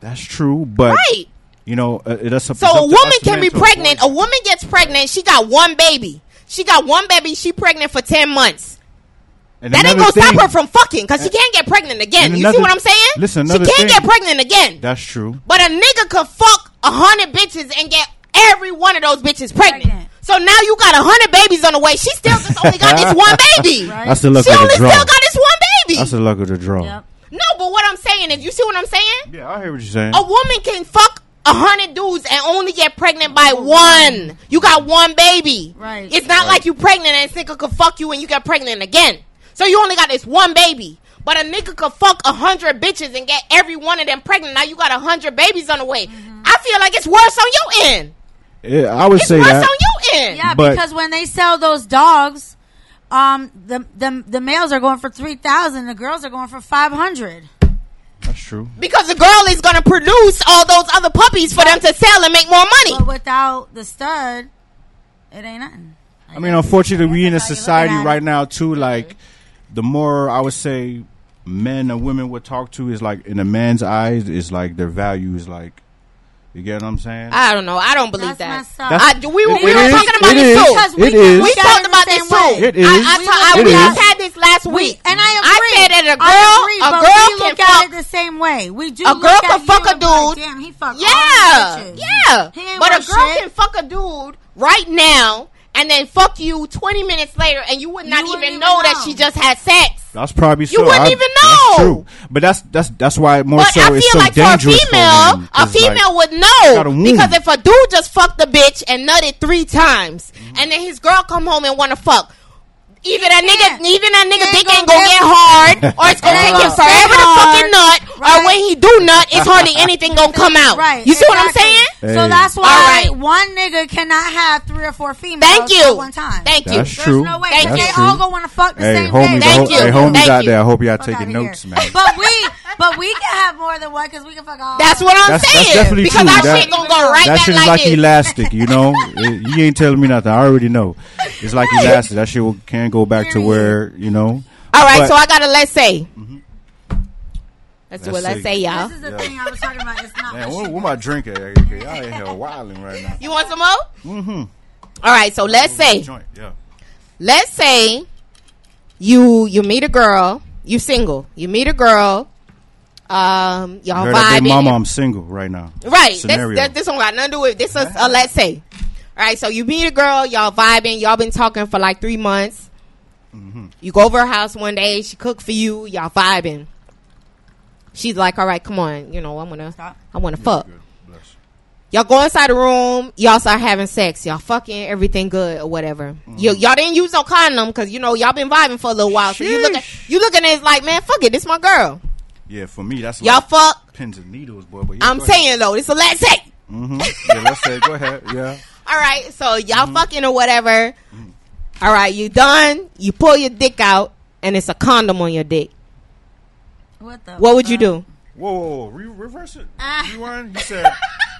That's true, but Right. You know, uh, it- that's up, So a woman can be pregnant. A avoid woman gets pregnant. She got one baby. She got one baby. She pregnant for ten months. that. And That ain't gonna stop her from fucking because she can't get pregnant again. and You see what I'm saying? listen, she can't thing- get pregnant again. That's true. But a nigga could fuck a hundred bitches and get every one of those bitches pregnant. Pregnant. So now you got a hundred babies on the way. She still just only got this one baby. Right. That's the luck She of only the draw. still got this one baby. That's the luck of the draw. Yep. no, but what I'm saying is, you see what I'm saying? Yeah, I hear what you're saying. A woman can fuck a hundred dudes and only get pregnant by one. You got one baby. Right. It's not like you pregnant and this nigga could fuck you and you get pregnant again. So you only got this one baby. But a nigga could fuck a hundred bitches and get every one of them pregnant. Now you got a hundred babies on the way. Mm-hmm. I feel like it's worse on your end. Yeah, I would say It's say worse that. on your end. Yeah, But- because when they sell those dogs, um, the the the males are going for three thousand, the girls are going for five hundred. That's true. Because the girl is gonna produce all those other puppies for them to sell and make more money. But without the stud, it ain't nothing. I mean, unfortunately, we in a That's how you society right it. now too. Like, the more I would say, men and women would talk to is like in a man's eyes is like their value is like. You get what I'm saying? I don't know. I don't believe That's that. That's- I, we It- we it were is. talking about It this is. too. Because It we, is. We we talked about this same too. It is. I, I, ta- I, It we is. just had this last We, week. and I agree. I said that a I girl, agree, a girl can look at fuck. it the same way. We do. A girl at can you fuck a and like, dude. Damn, he fucked all Yeah, yeah. But a girl shit. can fuck a dude right now and then fuck you 20 minutes later, and you would not wouldn't even even know, that she just had sex. That's probably You so. wouldn't I- even That's true. But that's that's that's why more But so I it's feel so like for a dangerous female, for a female like, would know because if a dude just fucked the bitch and nutted three times, and then his girl come home and want to fuck. Either that can't. nigga, even that nigga He ain't dick ain't gonna gonna get get- hard, or it's gonna It take ain't him gonna stay forever to fucking nut, or when he do nut, it's hardly anything gonna come out. Right. You see what I'm exactly. saying? So that's why All right. one nigga cannot have three or four females Thank you. at one time. Thank you. That's There's true. no way. Thank If you. they all true. gonna want to fuck the Hey, same homies, day. Thank you. hey, homies Thank out you. there. I hope y'all Fuck taking outta here. notes, man. But we, but we can have more than one because we can fuck all. That's what I'm That's- that's saying. definitely because true. our That- shit gonna go right that back shit like, is like this. elastic, you know. It- you ain't telling me nothing. I already know. It's like elastic. That shit will, can go back to where you know. All right, But- so I got a let's say. Let's do Let's say. say, y'all. This is the Yeah. thing I was talking about. It's not. Man, what what, she what my drink at? Y'all in here wilding right now. You want some more? Mm-hmm. All right, so let's say, Joint, yeah. let's say you you meet a girl, you single, you meet a girl, um, y'all Heard that vibing, big mama, I'm single right now. right? This, Scenario. this, this don't got nothing to do with this. Is a let's say, all right. So you meet a girl, y'all vibing, y'all been talking for like three months. Mm-hmm. You go over her house one day, she cook for you, y'all vibing. She's like, all right, come on, you know, I'm gonna, Stop. I want to fuck. Good. Bless. Y'all go inside the room. Y'all start having sex. Y'all fucking everything good or whatever. Mm-hmm. You, y'all didn't use no condom because you know y'all been vibing for a little while. So you look at Sheesh. you looking at it like, man, fuck it, this my girl. Yeah, for me, that's Y'all like fuck. pins and needles, boy. But yeah, I'm saying though, it's a let's say. Mm-hmm. Yeah, let's say. Go ahead. Yeah. All right, so y'all Mm-hmm. fucking or whatever. All right, you done. You pull your dick out, and it's a condom on your dick. What the? What would you do? Whoa, whoa, whoa. Re- reverse it. Ah. Rewind. You said.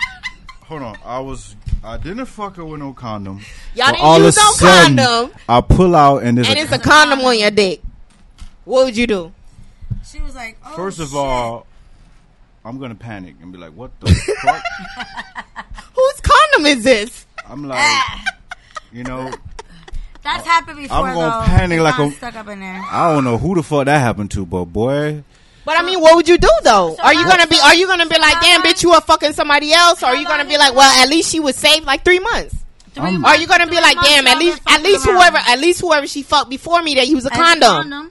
Hold on. I was. I didn't fuck her with no condom. Y'all didn't all use of no sudden, condom, I pull out and there's and a. it's a condom on your dick. What would you do? She was like, oh, First of shit. all, I'm gonna panic and be like, "What the fuck?" Whose condom is this? I'm like, you know, that's happened before. I'm gonna though. panic It's like a- stuck up in there. I don't know who the fuck that happened to, but boy, But I mean, what would you do though? So are you gonna be? Are you gonna be like, damn, bitch, you are fucking somebody else? Or are you gonna be like, well, at least she was saved like three months? Three I'm- months- are you gonna be like, damn, at least, at least whoever, at least whoever she fucked before me, that use a As condom.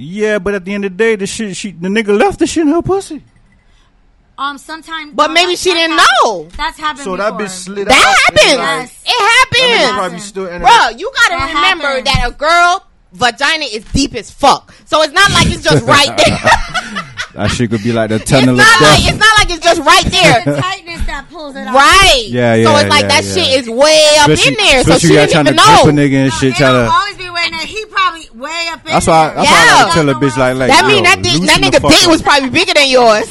Yeah. But at the end of the day, the shit, she, the nigga left the shit in her pussy. Um, sometimes. But no, maybe she didn't happened. know. That's happened. So before. that bitch slid That out. and, happens. like, Yes. It that nigga happens, probably still bro. You gotta That remember happens. that a girl vagina is deep as fuck. So it's not like it's just right there. That shit could be like the it's tunnel not of like death. it's not like it's just right the there. tightness that pulls it out. Right. Yeah, yeah. So it's like yeah, that yeah. shit is way up Especially- in there. So especially she y'all didn't trying to even grip a know. nigga and No, shit. it Try to. always be waiting there. He probably way up in That's why. there. That's why I Yeah. like to tell a bitch like, like That yo, mean that dick, that nigga dick was probably bigger than yours.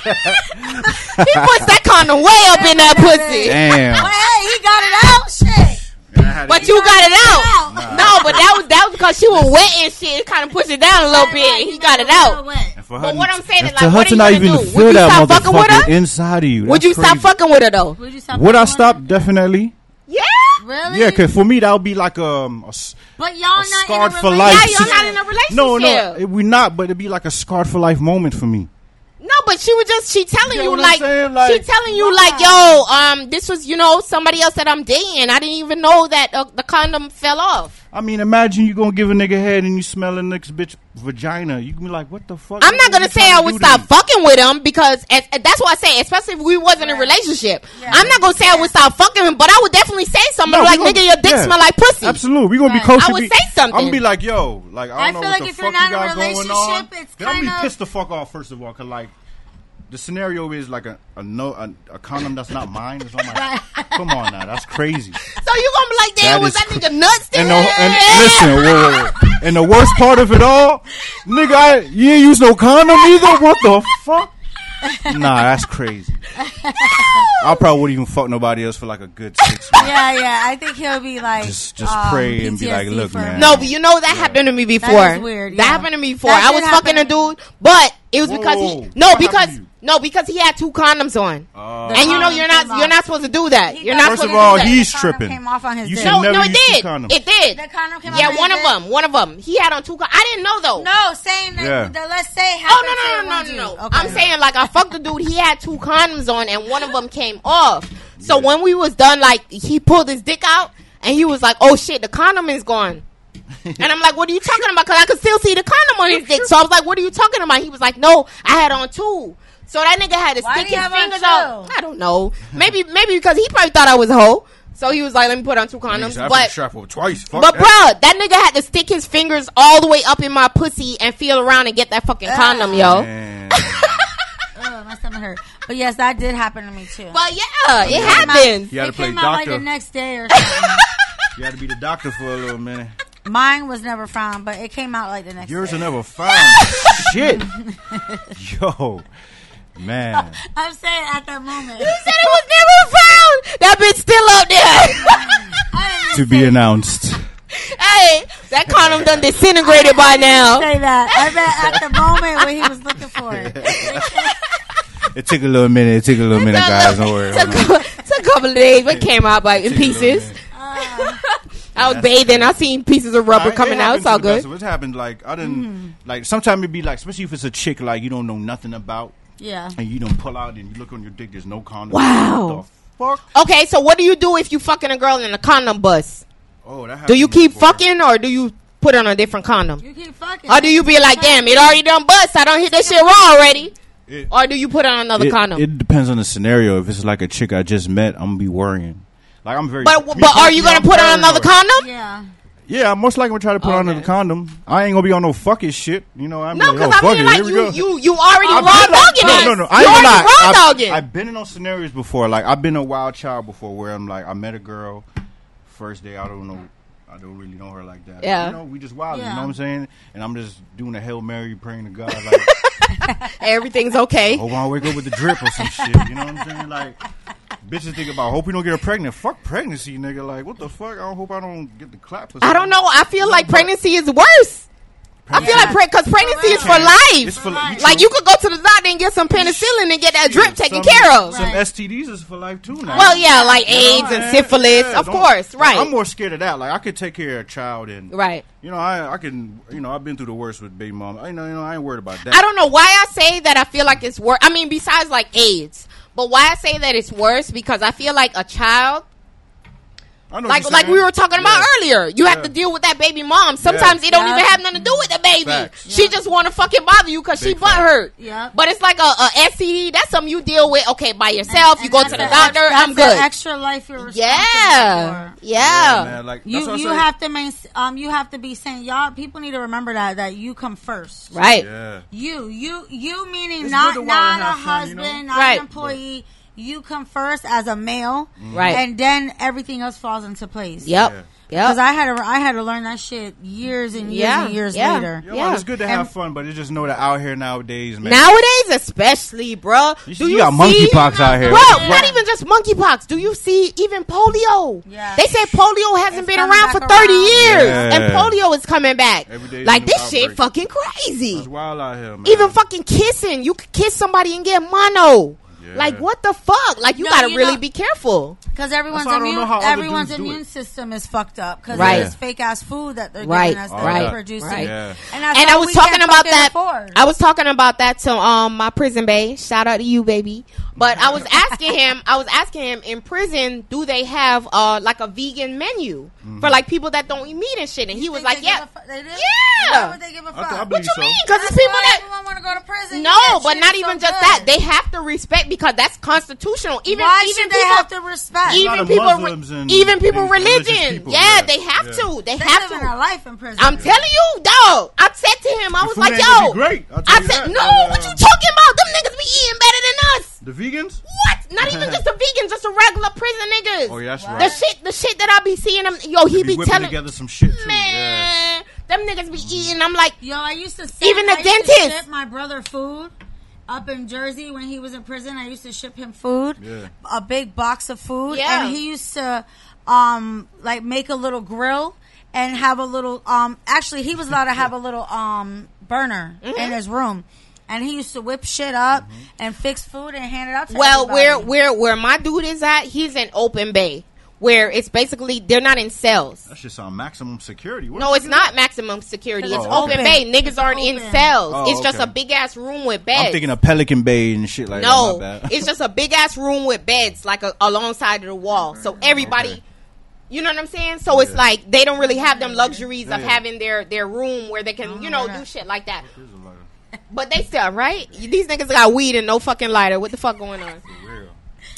he puts that condom way up in that pussy. Damn. Well, hey, he got it out. Shit. But you got it out. Nah. No, but that was that was because she was wet and shit. It kind of pushed it down a little bit. He got it out. And But what I'm saying is, like, her what to are you gonna even do? feel Would you that stop fucking with motherfucker her? inside of you. Would That's you stop fucking with her though? Would you stop? Would I stop? Definitely. Yeah. Really? Yeah, cause for me that would be like um, a, s- But y'all a not scarred in a for relationship. life. Yeah, you're not in a relationship. No, no, it, we not. But it'd be like a scarred for life moment for me. No, but she was just she telling get you what I'm like. Like- she telling you like yo um this was you know somebody else that I'm dating I didn't even know that uh, the condom fell off. I mean, imagine you gonna give a nigga head and you smell a nigga's bitch vagina. You can be like, what the fuck? I'm not gonna say I would stop fucking with him because as, that's what I say. Especially if we wasn't in a relationship, Yeah. I'm not gonna say I would stop fucking him, but I would definitely say something No, like, gonna- "Nigga, your dick yeah. smell like pussy." Absolutely, we gonna Right. be close. I would be, say something. I'm gonna be like, yo, like I don't I know feel what like the if you're fuck you not in a got going on. relationship, it's Then I'm gonna kinda- be pissed the fuck off first of all, cause like. The scenario is like a a no a, a condom that's not mine. It's on my, come on now, that's crazy. So you gonna be like, "Damn, That was that cr- nigga nuts?" Then? And, the, and listen, whoa, whoa, whoa. and the worst part of it all, nigga, I, you ain't use no condom either. What the fuck? Nah, that's crazy. I probably wouldn't even fuck nobody else for like a good six months. Yeah, yeah. I think he'll be like Just- just um, pray and be like, "Look, man." No, but you know that happened to me before. is weird, That happened to me before. That I did was fucking a happen to me. dude, but it was Whoa, because whoa, he no What because happened to you? no because he had two condoms on, Uh, and you know you're not you're not supposed to do that. He You're got- not First of all, do that. he's tripping. came off on his You dick. should no never no it did condoms. it did. The condom came yeah, off one of them, one of them. He had on two. Con- I didn't know though. No, saying that. Yeah. The, let's say. Oh no no no no no no! I'm saying like I fucked the dude. He had two condoms on, and one of them came off. So Yeah. when we was done, like he pulled his dick out, and he was like, "Oh shit, the condom is gone." and I'm like, "What are you talking about?" Because I could still see the condom on his dick. So I was like, "What are you talking about?" He was like, "No, I had on two. So that nigga had to Why stick his have on fingers out. I don't know. Maybe maybe because he probably thought I was a hoe. So he was like, "Let me put on two condoms." Niggas, I But strap over twice. Fuck but that. bruh, that nigga had to stick his fingers all the way up in my pussy and feel around and get that fucking condom, yo. Man. Ugh, oh, my stomach hurt. But yes, that did happen to me too. But yeah, it happened. out- You had to it play came out like doctor. the next day or something. You had to be the doctor for a little minute. Mine was never found, but it came out like the next Yours day. are never found. Shit. Yo, man. I'm saying at that moment. You said it was never found. That bitch still up there. To be announced. hey, that condom done disintegrated by now. say that. I bet at the moment when he was looking for it. It took a little minute. It took a little minute, guys. Don't worry. Took, Hold on. took a couple of days, but came out like in Took a little pieces. Minute. I was bathing. I seen pieces of rubber Nah, it coming out. happens It's all to the best good. of us. It happened like I didn't Mm-hmm. like. Sometimes it be like, especially if it's a chick like you don't know nothing about, Yeah. and you don't pull out and you look on your dick. There's no condom. Wow. Fuck? Okay, so what do you do if you fucking a girl in a condom bus? Oh, that. Do you keep before. fucking or do you put on a different condom? You keep fucking. Or do you be like, damn, it already done bust. I don't hit that shit raw already. It, Or do you put on another it, condom? it depends on the scenario. If it's like a chick I just met, I'm gonna be worrying. Like I'm very. but but are you gonna put on another condom? Yeah. Yeah, I'm most likely gonna try to put on another condom. I ain't gonna be on no fucking shit. You know, I'm No, like, because oh, I fuck mean, it, like here we you, go. you, you already I've raw been on- dogging no, no, no. I you ain't gonna already lie. raw I've, dogging. I've been in those scenarios before. Like I've been a wild child before, where I'm like, I met a girl, first day, I don't know, I don't really know her like that. Yeah. you know, we just wild. You know what I'm saying? And I'm just doing a hail mary, praying to God, like, Everything's okay. hope I don't wake up with a drip or some shit. You know what I'm saying? Like. Bitches think about hope we don't get her pregnant. Fuck pregnancy, nigga. Like, what the fuck? I hope I don't get the clap. Or I don't know. I feel like pregnancy is worse. I feel like because pregnancy is for It's life. for life. Like you could go to the doctor and get some penicillin and get that drip taken Some- care of. Some Right. STDs is for life too now. Well, yeah, like You know AIDS what and syphilis, Yeah, of course, right? I'm more scared of that. Like I could take care of a child and right. you know I I can you know I've been through the worst with baby mom. I know you know I ain't worried about that. I don't know why I say that. I feel like it's worse. I mean, besides like AIDS, but why I say that it's worse because I feel like a child, I know what like you're like we were talking about Yeah. earlier, you have Yeah. to deal with that baby mom. Sometimes it don't Yeah. even have nothing to do with the baby. Facts. She just want to fucking bother you because she Big butt fact. hurt. Yeah. But it's like a, a STD. That's something you deal with. Okay, by yourself. you And go to that's the a- doctor. that's I'm an good. extra life you're responsible Yeah, for. yeah. man, like You you say. have to main, um you have to be saying y'all people need to remember that that you come first. Right. yeah. You you you meaning It's not good to wild not a have you husband, know? not Right. an employee. You come first as a male, mm-hmm. Right. and then everything else falls into place. Yep. Yeah. Because I had to I had to learn that shit years and years Yeah, and years yeah. later. Yeah, Yeah. well, it's good to And- have fun, but you just know that out here nowadays, man. Nowadays, especially, bruh. you, Do you you got monkeypox out here. Bro, Yeah. not even just monkeypox. Do you see even polio? Yeah. They say polio hasn't It's been around for 30 around. years. Yeah. And polio is coming back. Every day like, a new this shit fucking crazy. It's wild out here, man. Even fucking kissing. You could kiss somebody and get mono. Yeah. Like what the fuck? Like you No, gotta you really know- be careful. Because everyone's That's why I don't immune, know how other everyone's immune system is fucked up because Right. of this fake ass food that they're Right, giving us that right, they're producing. right. Yeah. And, and I was talking about that. afford. I was talking about that to um my prison bae. Shout out to you, baby. But I was asking him. I was asking him in prison, do they have uh like a vegan menu Mm-hmm. for like people that don't eat meat and shit? And he was like, yeah, give a fu- they? Yeah. Why would they give a I fuck? th- I What you so. mean? Because it's people that everyone want to go to prison. no, but not even so just good. that. They have to respect because that's constitutional. Even Why even should people they have to respect? even people Muslims and even people these religious religion. people, yeah, yeah. they have Yeah. to. They, They have to. in a life in prison. I'm telling you, dog. I said to him, I was like, yo, great, I'll tell I you said, no, what you talking about? Them niggas be eating better than us. The vegans? What? Not even just the vegans, just the regular prison niggas. Oh, yeah, that's What? The shit, the shit that I be seeing them. Yo, he be, be whipping telling, together some shit too. Yeah. man, them niggas be eating. I'm like, Yo, I used to send, Even the I used to dentist. ship my brother food up in Jersey when he was in prison. I used to ship him food, Yeah. a big box of food, Yeah. and he used to um like make a little grill and have a little um. Actually, he was allowed to have a little um burner Mm-hmm. in his room. And he used to whip shit up mm-hmm. and fix food and hand it out to well, where everybody. where where my dude is at, he's in open bay, where it's basically they're not in cells. That's just sound maximum security. What No, it's fuck is not maximum security. It's Oh, open okay. bay. Niggas It's aren't in cells. Oh, it's just okay. a big ass room with beds. I'm thinking of Pelican Bay and shit like no, that. No, it's just a big ass room with beds, like a, alongside of the wall. So everybody, Okay. you know what I'm saying? So it's like they don't really have them luxuries of Yeah. having their their room where they can, you oh, know, do shit like that. There's a lot of- But they still right. These niggas got weed and no fucking lighter. What the fuck going on?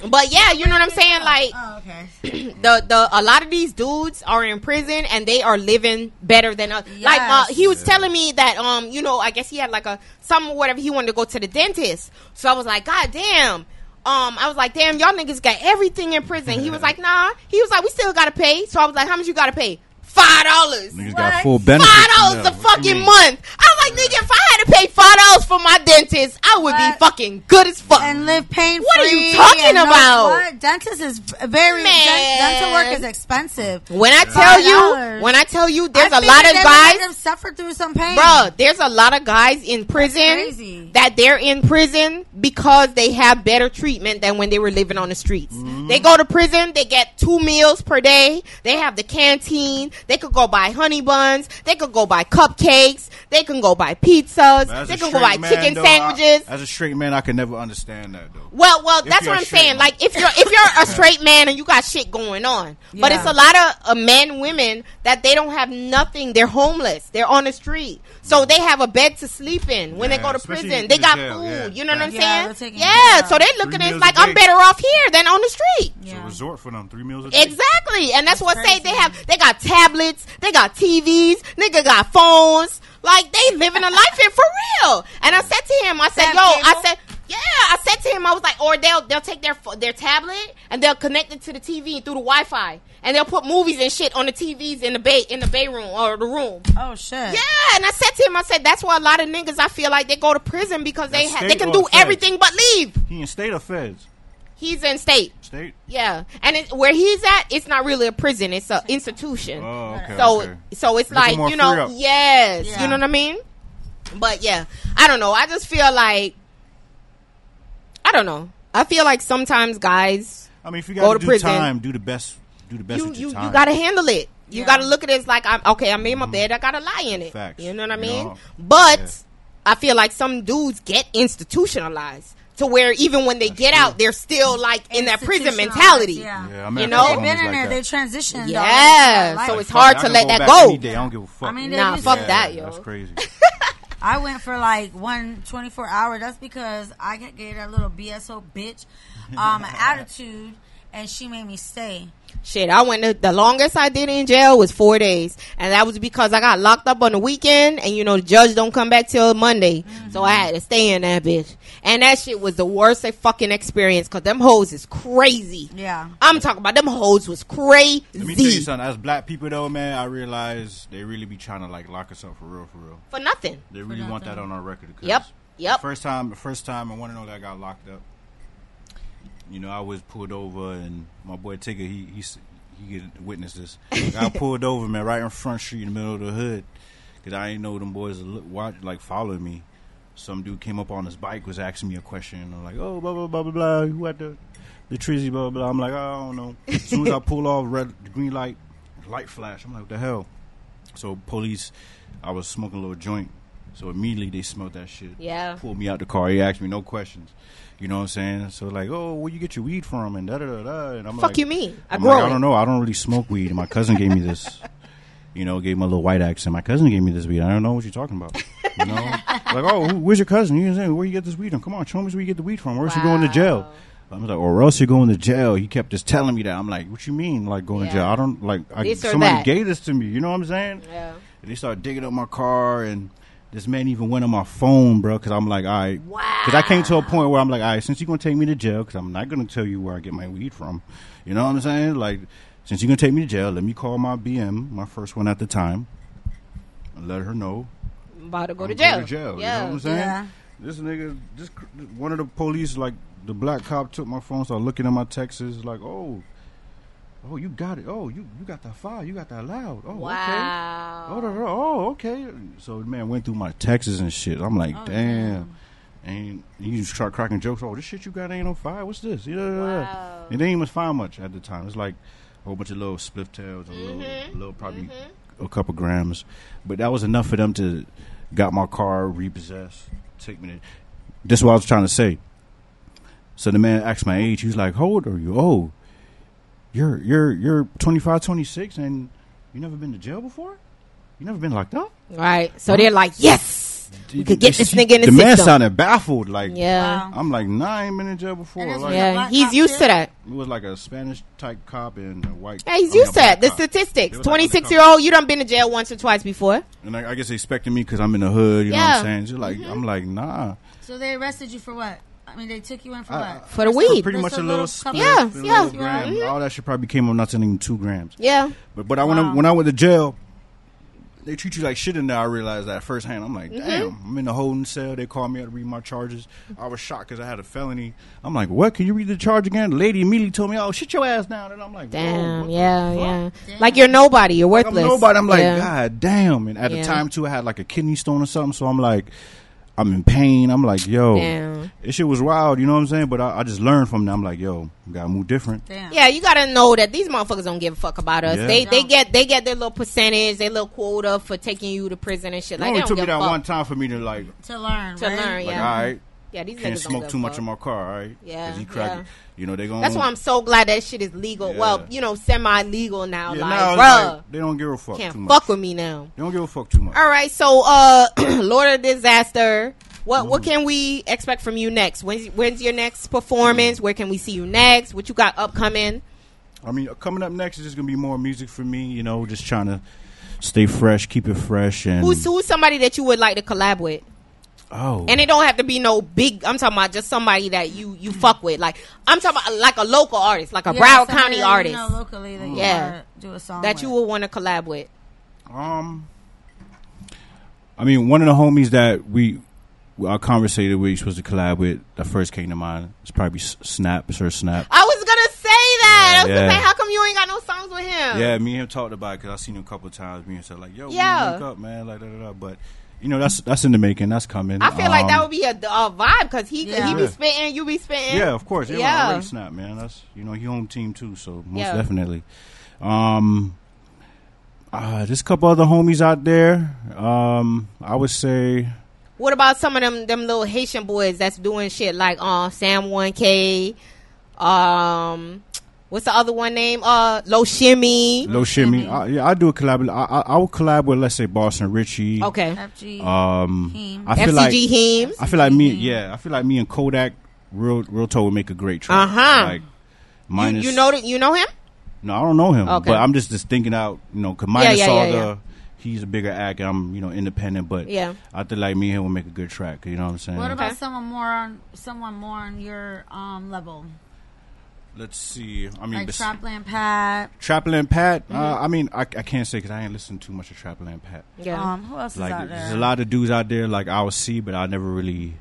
But yeah, you know what I'm saying? Like Oh, okay. the the a lot of these dudes are in prison and they are living better than us. Like uh, he was Yeah. telling me that um you know I guess he had like a some whatever he wanted to go to the dentist. So I was like, God damn. Um, I was like, damn, y'all niggas got everything in prison. He was like, nah. He was like, we still gotta pay. So I was like, how much you gotta pay? Five dollars. Niggas What? got full benefits. Five dollars a fucking month. I was like, nigga, if I had to pay five dollars for my dentist, I would be fucking good as fuck. and live pain free. What are you talking and no- about? What? Dentist is very Man. dent- dental work is expensive. when I tell you, $5. when I tell you, there's I a lot of guys. make them suffer through some pain, Bruh, there's a lot of guys in prison that they're in prison because they have better treatment than when they were living on the streets. Mm-hmm. They go to prison, they get two meals per day. They have the canteen. They could go buy honey buns. They could go buy cupcakes. They can go buy pizzas. But They can go buy man, chicken though, sandwiches. I, as a straight man, I can never understand that though. Well, well, If that's what I'm saying. man. Like, if you're if you're a straight man and you got shit going on, but it's a lot of uh, men, women that they don't have nothing. They're homeless. They're on the street, so they have a bed to sleep in when they go to prison. They got jail, food. yeah. You know what I'm saying? they're Yeah, so they Three looking at it like I'm better off here than on the street. It's Yeah. a resort for them. Three meals a day. Exactly, and that's what say crazy. they have. They got tablets, they got TVs, nigga got phones. Like they living a life here for real. And I said to him, I said, Have "Yo," I said, "Yeah." I said to him, I was like, "Or they'll they'll take their their tablet and they'll connect it to the TV through the Wi-Fi, and they'll put movies and shit on the TVs in the bay in the bay room or the room." Oh shit. Yeah, and I said to him, I said, "That's why a lot of niggas I feel like they go to prison because they That's ha- they can or do feds? everything but leave." He in state or feds? He's in state. State. Yeah, and it, where he's at, it's not really a prison; it's an institution. Oh, okay. so, okay. so it's Looking like you know, yes, Yeah. you know what I mean. But yeah, I don't know. I just feel like I don't know. I feel like sometimes guys, I mean, if you Go got to to do prison. time, do the best. Do the best you with your you time. you got to handle it. You Yeah. got to look at it as like, I'm okay. I made my bed. I got to lie in it. Mm-hmm. Facts. You know what I You mean? know? But Yeah. I feel like some dudes get institutionalized to where even when they get true. out, they're still like in that prison mentality. Yeah. Yeah, I mean, You know? They've been in like there. that. They transitioned. Yeah, though. so it's hard to let that go. any day. I don't give a fuck. I mean, Nah, fuck to- that, yo. That's crazy. I went for like one 24 hour. That's because I got- gave that little BSO bitch um, an attitude, and she made me stay. Shit, I went to, the longest I did in jail was four days, and that was because I got locked up on the weekend, and you know the judge don't come back till Monday, so I had to stay in that bitch, and that shit was the worst fucking experience because them hoes is crazy. Yeah. I'm talking about them hoes was crazy. Let me tell you something. As black people, though, man, I realize they really be trying to like lock us up for real, for real. for nothing. They really want that on our record. Yep, yep. First time, the first time I want to know that I got locked up. You know, I was pulled over, and my boy Tigger, he he he witness this. I pulled over, man, right in front street in the middle of the hood, because I ain't know them boys look, watch like following me. some dude came up on his bike was asking me a question I'm like, oh blah blah blah blah blah. Who had the the trizzy blah blah blah. I'm like, I don't know. As soon as I pull off red green light, light flash. I'm like, what the hell? So police, I was smoking a little joint. So immediately they smelled that shit. Yeah. Pulled me out the car. He asked me no questions. You know what I'm saying? So like, oh, where you get your weed from? And da da da da. And I'm Fuck like, you mean? I I'm grow like, I don't know. I don't really smoke weed. My cousin gave me this. You know, gave him a little white accent. My cousin gave me this weed. I don't know what you're talking about. You know, like, oh, who, where's your cousin? You know, where you get this weed from? Come on, show me where you get the weed from. Where's you going to jail? I was like, or else you're going to jail. He kept just telling me that. I'm like, what you mean, like going Yeah. to jail? I don't like. I, somebody that. gave this to me. You know what I'm saying? Yeah. And they started digging up my car, and this man even went on my phone, bro. Because I'm like, all right, because I came to a point where I'm like, all right, since you're gonna take me to jail, because I'm not gonna tell you where I get my weed from. You know what I'm saying? Like, since you're gonna take me to jail, let me call my BM, my first one at the time, and let her know I'm about to go I'm to going jail. You Yeah. know what I'm saying? Yeah. This nigga, this one of the police, like the black cop, took my phone, started looking at my texts, like, oh, oh, you got it. Oh, you you got that file. You got that loud. Oh, okay. Oh, oh, okay. So the man went through my texts and shit. I'm like, Oh, damn. And you start cracking jokes. Oh, this shit you got ain't on fire. What's this? Yeah. Wow. It didn't even find much at the time. It's like a whole bunch of little spliff tails, a little, Mm-hmm. a little probably a couple grams, but that was enough for them to got my car repossessed, take me. To, this is what I was trying to say. So the man asked my age. He was like, "How old are you?" Oh, you're you're you're 25, 26, and you never been to jail before. You never been locked up. Right. So they're like, yes, we could get this He- nigga in the, system. the man sounded baffled. Like, yeah. Wow. I'm like, nah, I ain't been in jail before. Like, Yeah. Yeah. He's used too? to that. it was like a Spanish type cop and a white. Yeah, he's I mean, used to that. The cop. statistics. It was like 26 year old, you done been to jail once or twice before. And I, I guess they expecting me because I'm in the hood. You know what Yeah. I'm saying? Just like mm-hmm. I'm like, nah. So they arrested you for what? I mean, they took you in for I- what? For the Just weed. Pretty just much a little little split, couple- Yeah, a yeah. little gram. Mhm. All that shit probably came up nothing even two grams. Yeah. But but I when I Wow. when I went to jail, they treat you like shit in there. I realized that firsthand. I'm like, Mm-hmm. damn, I'm in the holding cell. They called me out to read my charges. I was shocked because I had a felony. I'm like, what? Can you read the charge again? The lady immediately told me, oh, shit your ass down. And I'm like, Damn. Yeah. Yeah. Damn. Like you're nobody. You're I'm worthless. nobody. I'm like, Yeah. God damn. And at Yeah. the time too, I had like a kidney stone or something. So I'm like, I'm in pain. I'm like, yo, Damn. this shit was wild. You know what I'm saying? But I, I just learned from them. I'm like, yo, gotta move different. Damn. Yeah, you gotta know that these motherfuckers don't give a fuck about us. Yeah. They they get they get their little percentage, their little quota for taking you to prison and shit. It Like only they took don't me give that fuck. one time for me to like, To learn. To right? learn, like, Yeah. all right, Yeah, these can't smoke too much in my car. All right, Yeah, he crack yeah. it. You know they going. To That's why I'm so glad that shit is legal. Yeah. Well, you know, semi legal now. Yeah, like, now bruh, like, they don't give a fuck can't too much. fuck with me now. They don't give a fuck too much. All right, so uh, Lord of Disaster. What Mm-hmm. what can we expect from you next? When's when's your next performance? Where can we see you next? What you got upcoming? I mean, coming up next is just gonna be more music for me. You know, just trying to stay fresh, keep it fresh, and Who's who's somebody that you would like to collab with? Oh, And it don't have to be no big. I'm talking about just somebody that you you fuck with. Like I'm talking about like a local artist, like a Yeah, Broward County that you artist know locally that you Yeah. wanna do a song that with. you would want to collab with. Um, I mean, one of the homies that we I conversated with, supposed to collab with, that first came to mind. It's probably S- Snap, Sir Snap. I was gonna say that. I was Yeah, gonna say, how come you ain't got no songs with him? Yeah, me and him talked about it because I seen him a couple of times. Me and said like, "Yo, Yeah. yeah, link up, man." Like, da, da, da. but you know, that's that's in the making. That's coming. I feel like that Um, would be a, a vibe because he Yeah. he be spitting, you be spitting. Yeah, of course. Yeah, Yeah. already Snap, man. That's you know, he home team too, so most Yeah. definitely. Um, uh, there's a couple other homies out there. Um, I would say. What about some of them them little Haitian boys that's doing shit like uh Sam One K, um, what's the other one name? Uh, Low Shimmy. Low shimmy. I, yeah, I do a collab. I, I, I would collab with let's say Boston Richey. Okay, FG. Um, Heem. I feel like FCG Heems. I feel like me. Yeah, I feel like me and Kodak, real real talk would make a great track. Uh-huh. Like You, minus. you know that you know him? No, I don't know him. Okay. But I'm just just thinking out. You know, cause minus yeah, all yeah, the. yeah. He's a bigger act. I'm you know independent, but Yeah. I feel like me and him would make a good track. You know what I'm saying? what about Okay. someone more on someone more on your um level, Let's see. I mean, like bes- Trapland Pat? Trapland Pat. Uh, Mm-hmm. I mean, I, I can't say because I ain't listened too much to Trapland Pat. Yeah. Um, who else is Like, out there's a lot of dudes out there like I'll see, but I never really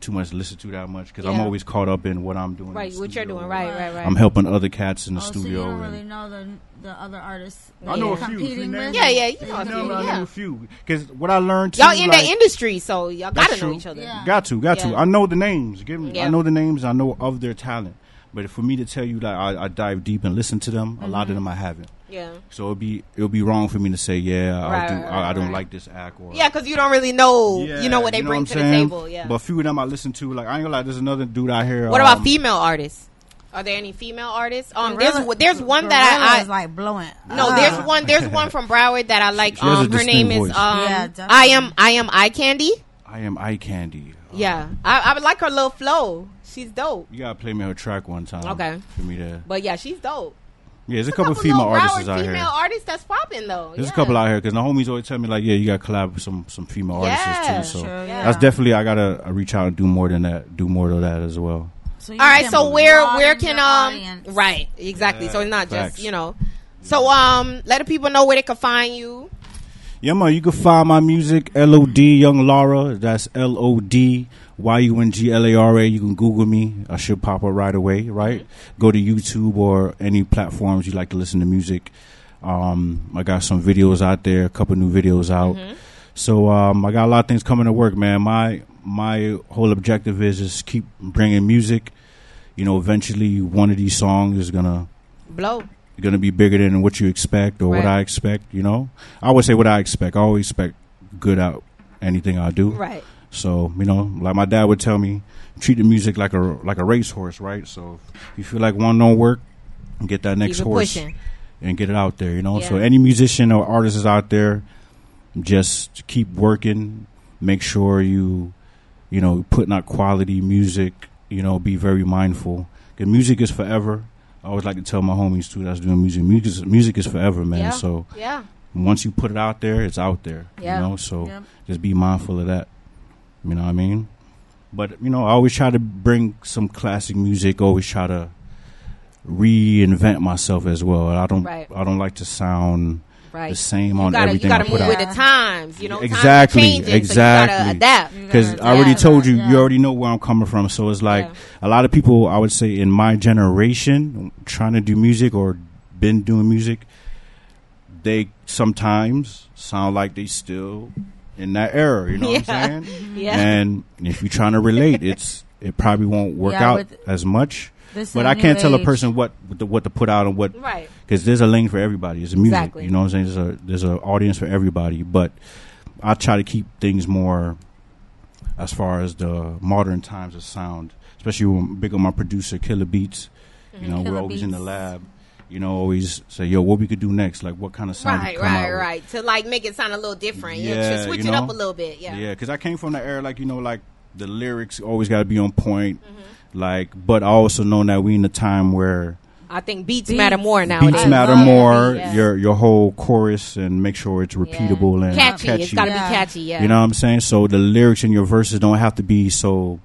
too much listen to that much because I'm always caught up in what I'm doing. Right, what you're doing. Right, right, right. I'm helping other cats in the Oh, so studio. you don't and- really know the the other artists. I know a you're few. competing with? Yeah, yeah, you So know a few, be- I yeah. know a few because what I learned too, Y'all in like, the industry, so y'all gotta know true. each other. Yeah. Got to, got Yeah. to. I know the names. Give me. Yeah. I know the names. I know of their talent. But for me to tell you that I, I dive deep and listen to them, a lot Mm-hmm. of them I haven't. Yeah, So it'll be it'll be wrong for me to say yeah I Right, do right, I, I don't right. like this act or yeah, because you don't really know, Yeah, you know, what they you know bring what to I'm the table. Yeah. But a few of them I listen to like I ain't gonna lie. There's another dude out here. what um, about female artists? Are there any female artists? Um, there's Gorilla- there's one Gorilla that I, is like blowing. No, up. there's one there's one from Broward that I like. She has Um, her name distinct is um, Yeah, I am I am eye candy. I am eye candy. Yeah, I, I would like her little flow. She's dope. You gotta play me her track one time. Okay. For me to But yeah, she's dope. yeah, there's a couple, Couple female artists Broward out female here. artists that's popping though. There's yeah. a couple out here because the homies always tell me like, yeah, you got to collab with some some female Yeah, artists too. So Sure, yeah. that's definitely I gotta uh, reach out and do more than that. Do more of that as well. So All right, so where where can um audience. right exactly? Yeah, so it's not facts. just you know. So um, let the people know where they can find you. Yeah, man, you can find my music L O D Yung Lara. That's L O D Y U N G L A R A. You in G L A R A, you can Google me. I should pop up right away. Right? Go to YouTube or any platforms you like to listen to music. Um, I got some videos out there, a couple new videos out. So um, I got a lot of things coming to work, man. My my whole objective is just keep bringing music. You know, eventually one of these songs is gonna Blow. going to be bigger than what you expect or what I expect. You know, I would say what I expect. I always expect good out anything I do. Right. So you know, like my dad would tell me, treat the music like a like a racehorse, right? So if you feel like one don't work, get that next Keep horse pushing. and get it out there. You know, so any musician or artist is out there, just keep working. Make sure you, you know, putting out quality music. You know, be very mindful. Because music is forever. I always like to tell my homies too that's doing music. Music is, music is forever, man. Yeah. So Yeah. once you put it out there, it's out there. Yeah. You know, so Yep. just be mindful of that. You know what I mean? But you know, I always try to bring some classic music. Always try to reinvent myself as well. I don't. Right. I don't like to sound Right. the same You on gotta, you everything gotta I put move with the times. You know, Exactly, changing, So exactly. gotta adapt. Mm-hmm. Because gotta I already told you, yeah. you already know where I'm coming from. So it's like Yeah. a lot of people, I would say, in my generation, trying to do music or been doing music, they sometimes sound like they still in that era. You know what I'm saying? Yeah. And if you're trying to relate, it's it probably won't work Yeah, out as much. But I can't tell a person what what to, put out and what Right. because there's a lane for everybody. It's music, Exactly. you know what I'm saying. There's a there's an audience for everybody, but I try to keep things more as far as the modern times of sound. Especially when I'm big on my producer, Killer Beats. You know, Mm-hmm. Killer we're always in the lab. You know, always say, "Yo, what we could do next? Like, what kind of sound?" we Right, come right, out with. right. To like make it sound a little different. Yeah, Yeah, to switch you it up a little bit. Yeah. Yeah, because I came from the era like you know, like the lyrics always got to be on point. Mm-hmm. Like, but I also know that we in a time where I think beats, Beats. matter more now. beats I matter more. beats. Your your whole chorus and make sure it's repeatable and catchy. It's got to Yeah. be catchy. Yeah. You know what I'm saying? So the lyrics in your verses don't have to be so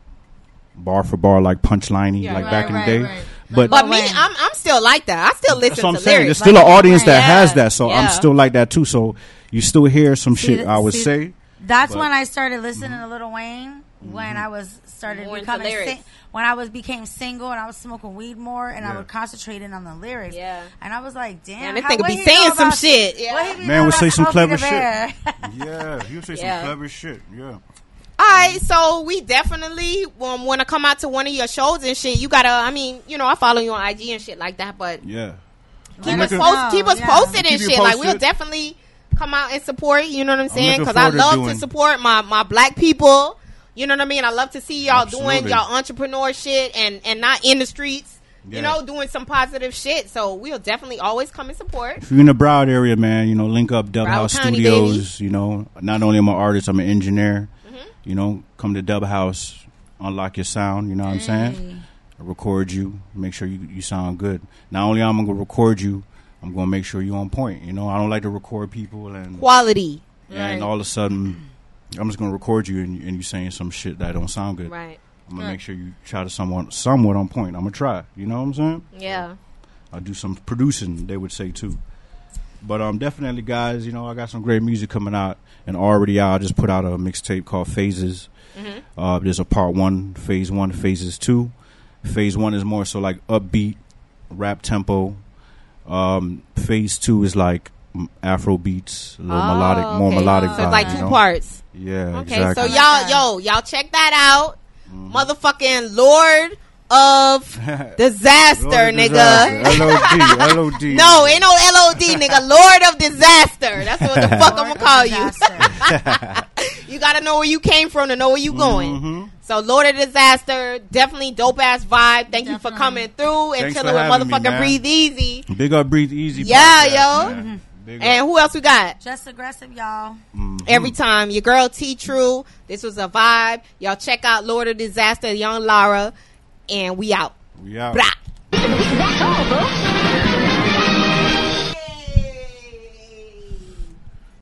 bar for bar like punchliney Yeah. like Right, back in right, the day. right. But but me, I'm I'm still like that. I still listen that's what I'm to saying. lyrics. There's still like an audience that Yeah. has that, so I'm still like that too. So you still hear some See, shit I would see, say. That's But- when I started listening mm-hmm. to Little Wayne. Mm-hmm. When I was started More into becoming lyrics. sing- when I was became single and I was smoking weed more and I Yeah. would concentrate in on the lyrics. Yeah. And I was like, damn, Man, this how- nigga be saying some about- shit. Yeah. what he be Man know would say some clever shit. Bear? Yeah, you say some clever shit. Yeah. All right, so we definitely um, want to come out to one of your shows and shit. You gotta, I mean, you know, I follow you on IG and shit like that, but Yeah. keep I'm us looking- post, keep us Yeah. posted and Keep you shit. Like we'll definitely come out and support. You know what I'm saying? Because I forward to love to support my my black people. You know what I mean? I love to see y'all doing y'all entrepreneur shit and and not in the streets. You know, doing some positive shit. So we'll definitely always come and support. If you're in the Broward area, man, you know, link up Dub Broward House County, Studios. You know, not only am I an artist, I'm an engineer. You know, come to Dub House, unlock your sound. You know what I'm saying? I record you, make sure you you sound good. Not only I'm gonna record you, I'm gonna make sure you're on point. You know, I don't like to record people and Quality. and all of a sudden I'm just gonna record you and, and you saying some shit that don't sound good. Right. I'm gonna make sure you try to somewhat somewhat on point. I'm gonna try. You know what I'm saying? Yeah. I do some producing. They would say too. But um, definitely, guys, you know, I got some great music coming out, and already. I just put out a mixtape called Phases. Uh, there's a part one, phase one, phases two. Phase one is more so like upbeat, rap tempo. Um, phase two is like Afro beats, a little melodic, more Oh, melodic. So vibe, it's like you two know? parts. Yeah, Okay, exactly. so y'all, yo, y'all check that out. Motherfucking Lord of Disaster, Lord of nigga. Disaster. LOD, LOD. No, ain't no LOD, nigga. Lord of Disaster. That's what the fuck I'm gonna call of you. You gotta know where you came from to know where you going. Mm-hmm. So Lord of Disaster, definitely dope ass vibe. Thank you for coming through and Thanks chilling for with having me, motherfucking. Breathe Easy. Big up, breathe easy. Yeah, podcast, yo. man. Big up. And who else we got? Just aggressive, y'all. Every time. Your girl T True. This was a vibe. Y'all check out Lord of Disaster, Yung Lara. And we out. we out. Blah. That's all, folks.